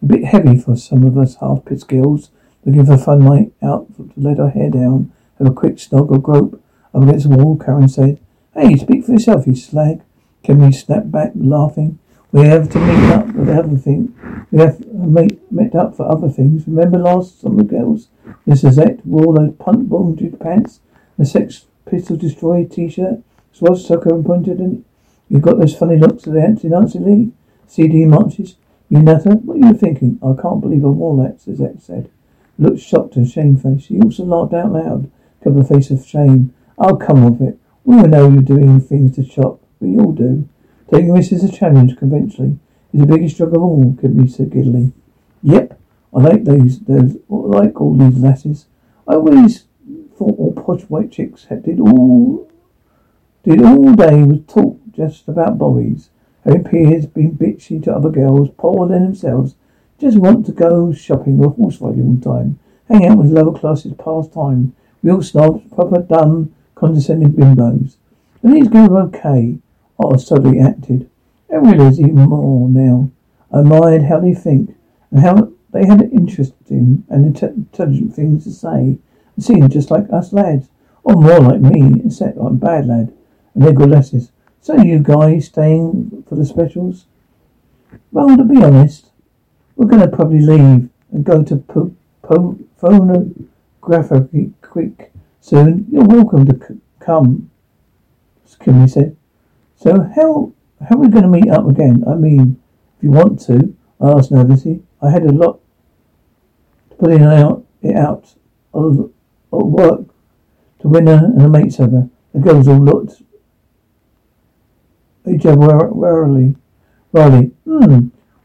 A bit heavy for some of us half-pit girls, looking for a fun night out to let our hair down, have a quick snog or grope up against the wall, Karen said. Hey, speak for yourself, you slag. Kimberly snapped back, laughing. We have to meet up with other things. We have uh, met, met up for other things. Remember last summer, girls? Miss Azette wore those punt bondage pants, the Sex Pistol Destroyer t-shirt, her and pointed and you got those funny looks of the anti-Nazi League? CND marches? You nutter? What are you thinking? I can't believe wore that, Suzette said. Looked shocked and shamefaced. He also laughed out loud, covered a face of shame. I'll come off it. We all know you're doing things to. But we all do. Taking risks is a challenge, conventionally. Is the biggest drug of all, Kimberly said giddily. Yep, I like those, those, I like all these lasses. I always thought all posh white chicks had did all, did all day was talk just about boys. Having peers, being bitchy to other girls, poorer than themselves, just want to go shopping or horse riding all the time. Hang out with lower classes pastime. Real snobs, proper dumb, condescending bimbos. And these girls were okay. Oh, so they acted. I realize even more now. I admired how they think and how they had interesting and intelligent things to say and seemed just like us lads, or more like me, except I'm bad lad, and they're good lasses. So you guys staying for the specials? Well, to be honest, we're going to probably leave and go to po- po- Phonographique quick soon. You're welcome to c- come, Kimmy said. So how how are we going to meet up again? I mean, if you want to, I asked nervously. I had a lot to put it out, it out of, of work to win her and her mates over. The girls all looked each other warily. Riley, hmm, what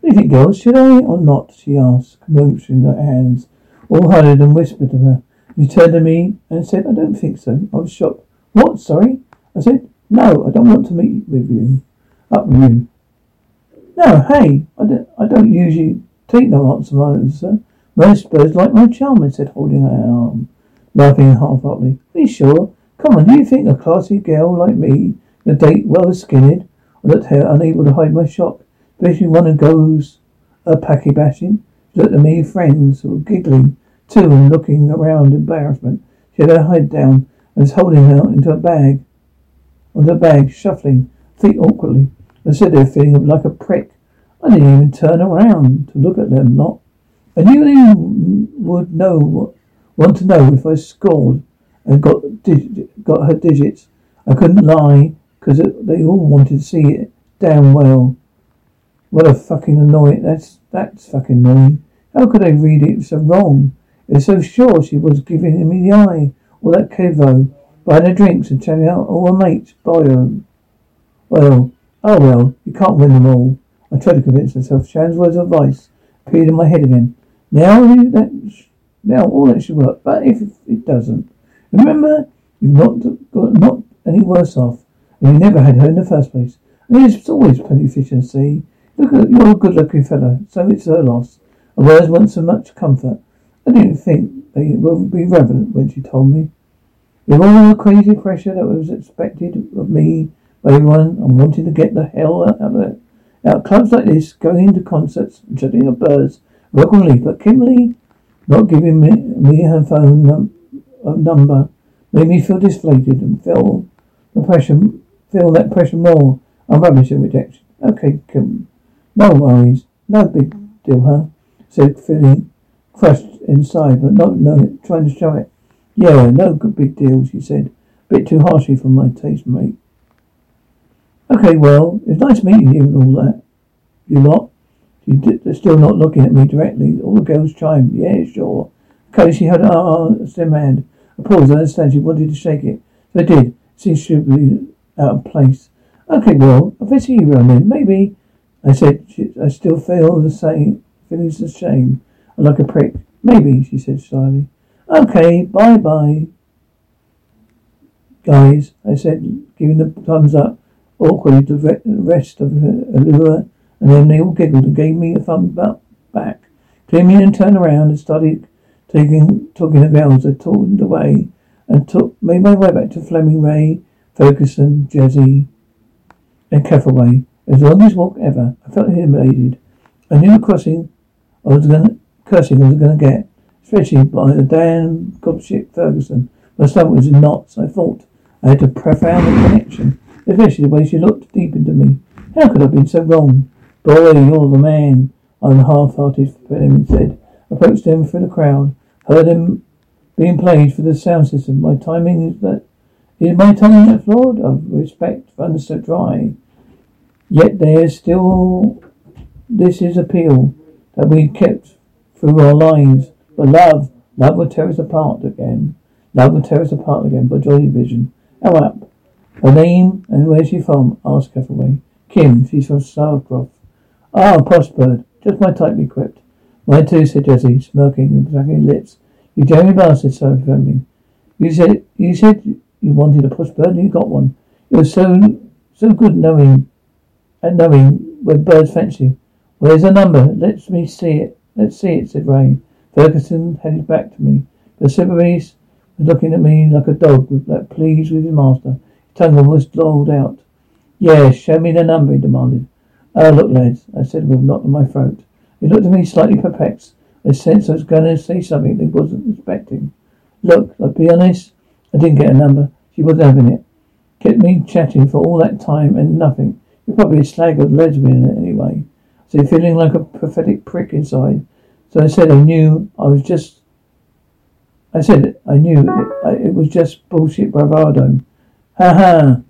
do you think, girls? Should I or not? She asked, motioning her hands, all huddled and whispered to her. She turned to me and said, I don't think so. I was shocked. What? Sorry? I said, No, I don't want to meet with you. Up with you. No, hey, I don't, I don't usually take no answer, sir. Most birds like my charm, I said, holding her arm, laughing half-heartedly. Are you sure? Come on, do you think a classy girl like me a date well skinned. I looked at her, unable to hide my shock. Especially one who goes a packy bashing. She looked at me, friends were giggling too and looking around in embarrassment. She had her head down and was holding her into a bag, onto a bag, shuffling, feet awkwardly. I stood there feeling like a prick. I didn't even turn around to look at them lot. I knew they would know, what want to know if I scored and got got her digits. I couldn't lie because they all wanted to see it damn well. What a fucking annoying. That's that's fucking annoying. How could I read it so wrong? It was so sure she was giving me the eye. All that kevo, buying her drinks and telling out all her oh, mates buy them. Well, oh well, you can't win them all. I tried to convince myself. Shan's words of advice appeared in my head again. Now that now all that should work, but if it doesn't, remember you've not got not any worse off you never had her in the first place. And there's always plenty of fish in the sea. Look you're a good looking fellow, so it's her loss. And words want so much comfort. I didn't think they would be relevant when she told me. With all the crazy pressure that was expected of me by everyone, and wanting to get the hell out of it. Out clubs like this, going into concerts, and shutting up birds, welcome leave, but Kimberly not giving me, me her phone num- uh, number made me feel deflated and feel the pressure feel that pressure more. I'm rubbish at rejection. Okay, come. No worries. No big deal, huh? Said feeling crushed inside, but not no, trying to show it. Yeah, no good big deal, she said. A bit too harshly for my taste, mate. Okay, well, it's nice meeting you and all that. You lot? They're still not looking at me directly. All the girls chimed. Yeah, sure. Okay, she had a slim hand. I paused. I understand she wanted to shake it. I did. Seems to be out of place. Okay, well, it's you, Roman, maybe. I said, I still feel the same, feelings of shame, like a prick. Maybe, she said slyly. Okay, bye bye. Guys, I said, giving the thumbs up awkwardly to the rest of the allure, and then they all giggled and gave me a thumb up back. Came in and turned around and started taking, talking the girls. I turned away and took, made my way back to Fleming Ray Ferguson, Jesse, and Catherway. As long as walk ever, I felt humiliated. I knew the crossing I was gonna cursing I was gonna get, especially by the damn gobshit Ferguson. My stomach was in knots. I thought I had a profound connection, especially the way she looked deep into me. How could I have been so wrong? Boy, you're the man. I'm half-hearted, Fleming said. Approached him through the crowd. Heard him being played for the sound system. My timing is that Is my tongue flawed of respect understood dry? Yet there is still this is appeal that we kept through our lives. But love, love will tear us apart again. Love will tear us apart again. But Joy Division. How up? Her name and where's she from? asked Hathaway. Kim, she's from Scarcroft. Ah, Postbird. Just my type equipped. My too, said Jesse, smirking and smacking lips. You Jeremy bastard, so trembling. You said you said you wanted a Postbird and you got one. It was so so good knowing and knowing where birds fancy. Where's the number? Let me see it. Let's see it, said Ray. Ferguson headed back to me. But Sybaris was looking at me like a dog with like pleased with his master. His tongue almost lolled out. Yes, show me the number, he demanded. Oh, look, lads, I said with a knot in my throat. He looked at me slightly perplexed. I sensed I was going to say something they wasn't expecting. Look, I'll be honest, I didn't get a number. She wasn't having it. Kept me chatting for all that time and nothing. You're probably a slag of lesbian anyway. So feeling like a pathetic prick inside. So I said I knew I was just. I said I knew it, it was just bullshit bravado. Ha ha.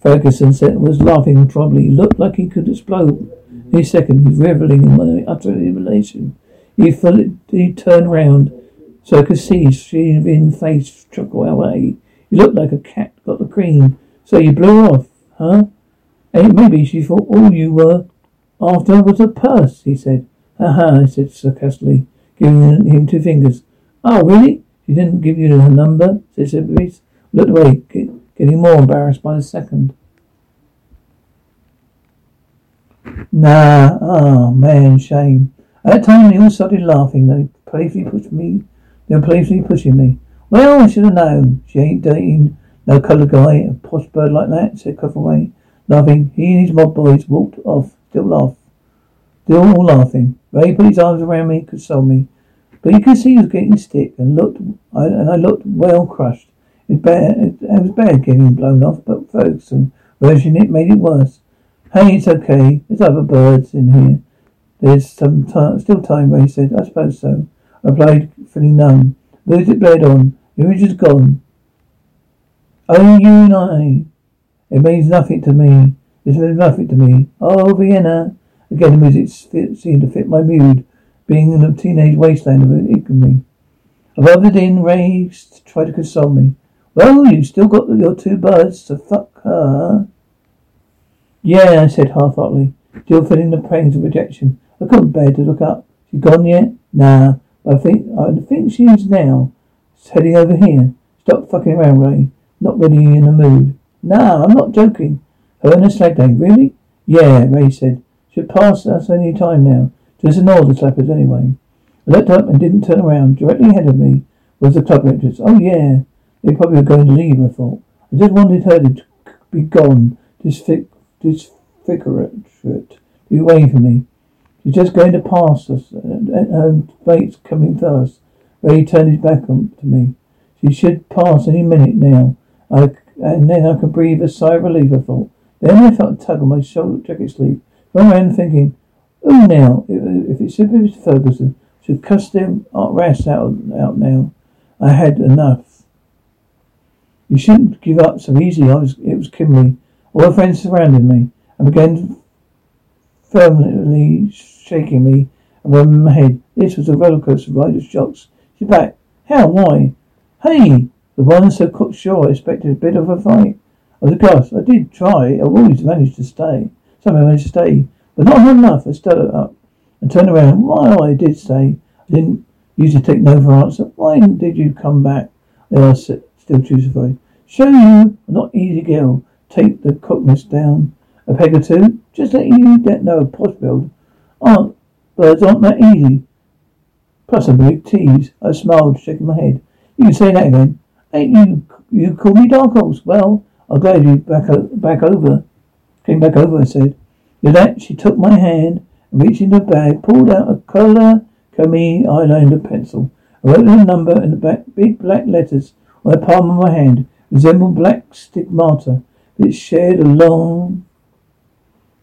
Ferguson said was laughing troubly. He looked like he could explode. Mm-hmm. In a second, he's reveling in my utter revelation. He, fully, he turned round so I could see his face chuckle away. He looked like a cat got the cream. So you blew off, huh? Hey, maybe she thought all you were after was a purse, he said. Ha ha, I said sarcastically, giving him two fingers. Oh, really? She didn't give you her number? said Sybaris. Looked away, getting more embarrassed by the second. Nah, oh man, shame. At that time they all started laughing. They playfully pushed me. They were playfully pushing me. Well, I should have known. She ain't dating no coloured guy, a posh bird like that, said Cuffaway, laughing. He and his mob boys walked off, still laugh. Still all laughing. Ray put his arms around me, consoled me. But you could see he was getting stiff and looked, I, and I looked well crushed. It, bad, it, it was bad getting blown off, but Ferguson version it made it worse. Hey, it's okay. There's other birds in here. There's some time, still time, Ray said. I suppose so. I replied, feeling numb. Music bled on. The image is gone. Only you and I. It means nothing to me. It means nothing to me. Oh, Vienna. Again, the music seemed to fit my mood, being in a teenage wasteland of ignominy. Above the din, Ray tried to console me. Well, you still got your two birds, so fuck her. Yeah, I said half-heartedly, still feeling the pains of rejection. I couldn't bear to look up. She gone yet? Nah, I think I think she is now. She's heading over here. Stop fucking around, Ray. Not really in the mood. Nah, I'm not joking. Her and really? Yeah, Ray said. Should pass us any time now. Just ignore the slappers anyway. I looked up and didn't turn around. Directly ahead of me was the club entrance. Oh yeah, they probably were going to leave, I thought. I just wanted her to be gone, disfig- disfigurate, be away from me. She's just going to pass us, and her mate's coming first. Ray turned his back on to me. She should pass any minute now. I, and then I could breathe a sigh of relief, I thought. Then I felt a tug on my shoulder jacket sleeve. Went around thinking, oh now, if, if it's Sybaris Ferguson, should cuss them rats out, out now. I had enough. You shouldn't give up so easily. I was, it was Kimberly. All her friends surrounded me and began firmly shaking me and rubbing my head. This was a roller coaster ride of shocks. She's back. How? Why? Hey! The one so cocksure I expected a bit of a fight. I was. I did try. I always managed to stay. Somehow I managed to stay. But not enough. I stood up and turned around. Why I did stay. I didn't usually take no for an answer. Why did you come back? They asked still crucified. Show you, a not easy girl. Take the cockness down a peg or two. Just let you that know posh build. Oh, aren't birds aren't that easy. Big tease. I smiled, shaking my head. You say that again. Ain't you you call me dark horse? Well, I'm glad you back back over. Came back over, I said. With that, she took my hand and reached into the bag, pulled out a colour Kami eyeliner pencil. I wrote a number in the back, big black letters on the palm of my hand resembled black stigmata, it shared a long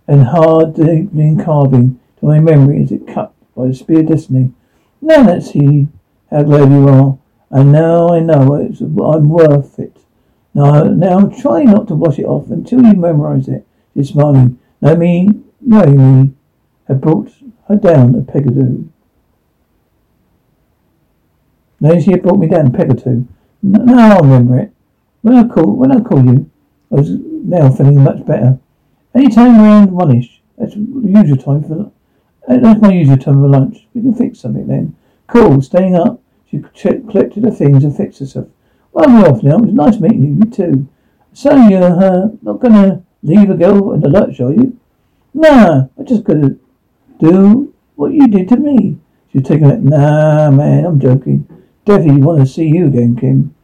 and hard deepening carving my memory as it cut by the spear destiny. Now let's see how glad you are. And now I know it's, I'm worth it. Now, now try not to wash it off until you memorize it. She's smiling. No, me, no, me had brought her down a peg or two. No, she had brought me down a peg or two. Now I remember it. When I call, when I call you, I was now feeling much better. Any time around one-ish. That's the usual time for. That's my usual time for lunch. We can fix something then. Cool. Staying up. She collected her things and fixed herself. Well, we're off now. It was nice meeting you. You too. So you're uh, not gonna leave a girl in the lurch, are you? Nah, I'm just going to do what you did to me. She's taking it. Nah, man, I'm joking. Definitely want to see you again, Kim.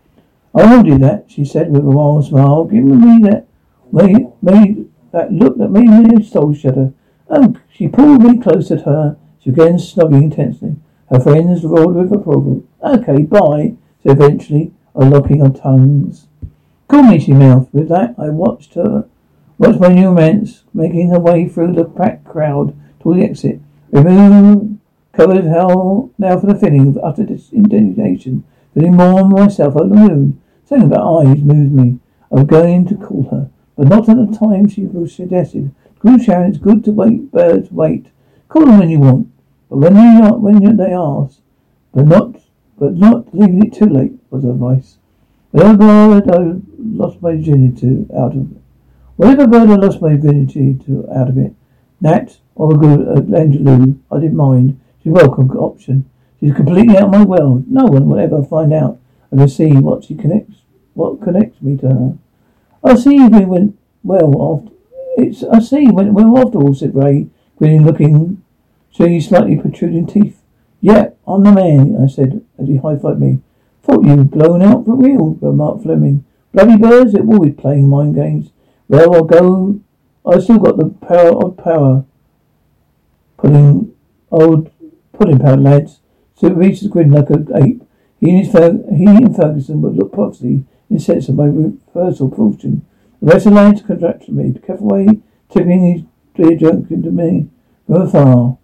I will do that, she said with a wild smile, giving me that made, made that look that made me soul shudder. Oh, she pulled me close at her. She began snuggling intensely. Her friends roared with approval. Okay, bye, said eventually, unlocking her tongues. Call me, she mouthed. With that, I watched her, watched my new romance making her way through the packed crowd toward the exit. Remove, covered hell now for the feeling of utter indignation, feeling more myself over the moon. Something about eyes moved me. I was going to call her, but not at the time she suggested. Sharon, it's good to wait, birds wait. Call them when you want, but when they are when they ask, but not, but not leaving it too late was advice. Whatever bird I lost my virginity to out of it. Whatever bird I lost my virginity to out of it. Nat or a good uh, Angelou, I didn't mind. She's welcome option. She's completely out of my world. No one will ever find out. I can see what she connects, what connects me to her. I'll see we went well after. It's I see went well after all," said Ray, grinning, looking, showing his slightly protruding teeth. Yeah, I'm the man, I said as he high-fived me. Thought you blown out for real, remarked Fleming. Bloody birds, they're always playing mind games. Well, I'll go. I still got the power of power. Putting old pudding power, lads. So Reese the grinning like an ape. He and, his he and Ferguson would look prophecy in sense of my reversal fortune. The lines contracted me. Kept away, tipping his dear junk into me from afar.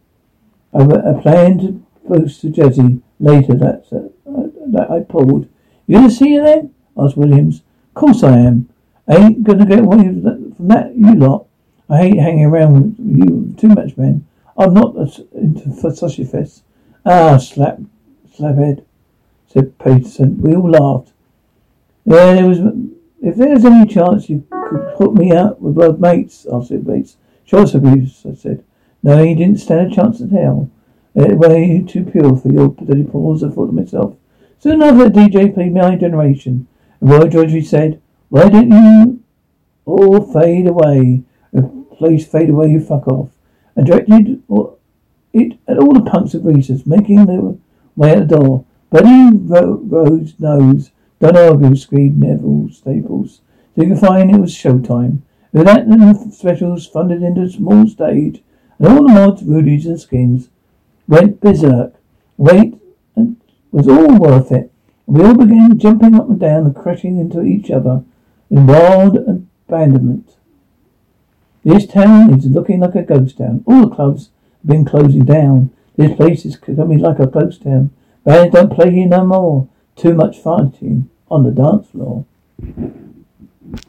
I, I planned to post to Jesse later that, uh, that I pulled. You gonna see her then? asked Williams. Course I am. I ain't gonna get away from that, you lot. I hate hanging around with you too much, man. I'm not into for such a fest. Ah, slap, slaphead, said Peterson. We all laughed. Yeah, there was. If there's any chance you could put me out with my mates, I said, Bates. Sure, Sir Bruce, I said. No, he didn't stand a chance in hell. Uh, way too pure for your dirty paws, I thought to myself. After the DJ played My Generation, and Roy George said, Why don't you all fade away? Please fade away, you fuck off. And directed it at all the punks and greasers, making their way at the door. But Buddy Rose knows. Don't argue, screamed Neville Staples. Find it was showtime. The specials funded into a small stage, and all the mods, rudies and skins went berserk. Wait and was all worth it. We all began jumping up and down and crashing into each other in wild abandonment. This town is looking like a ghost town. All the clubs have been closing down. This place is becoming like a ghost town. Bands don't play here no more. Too much fighting on the dance floor.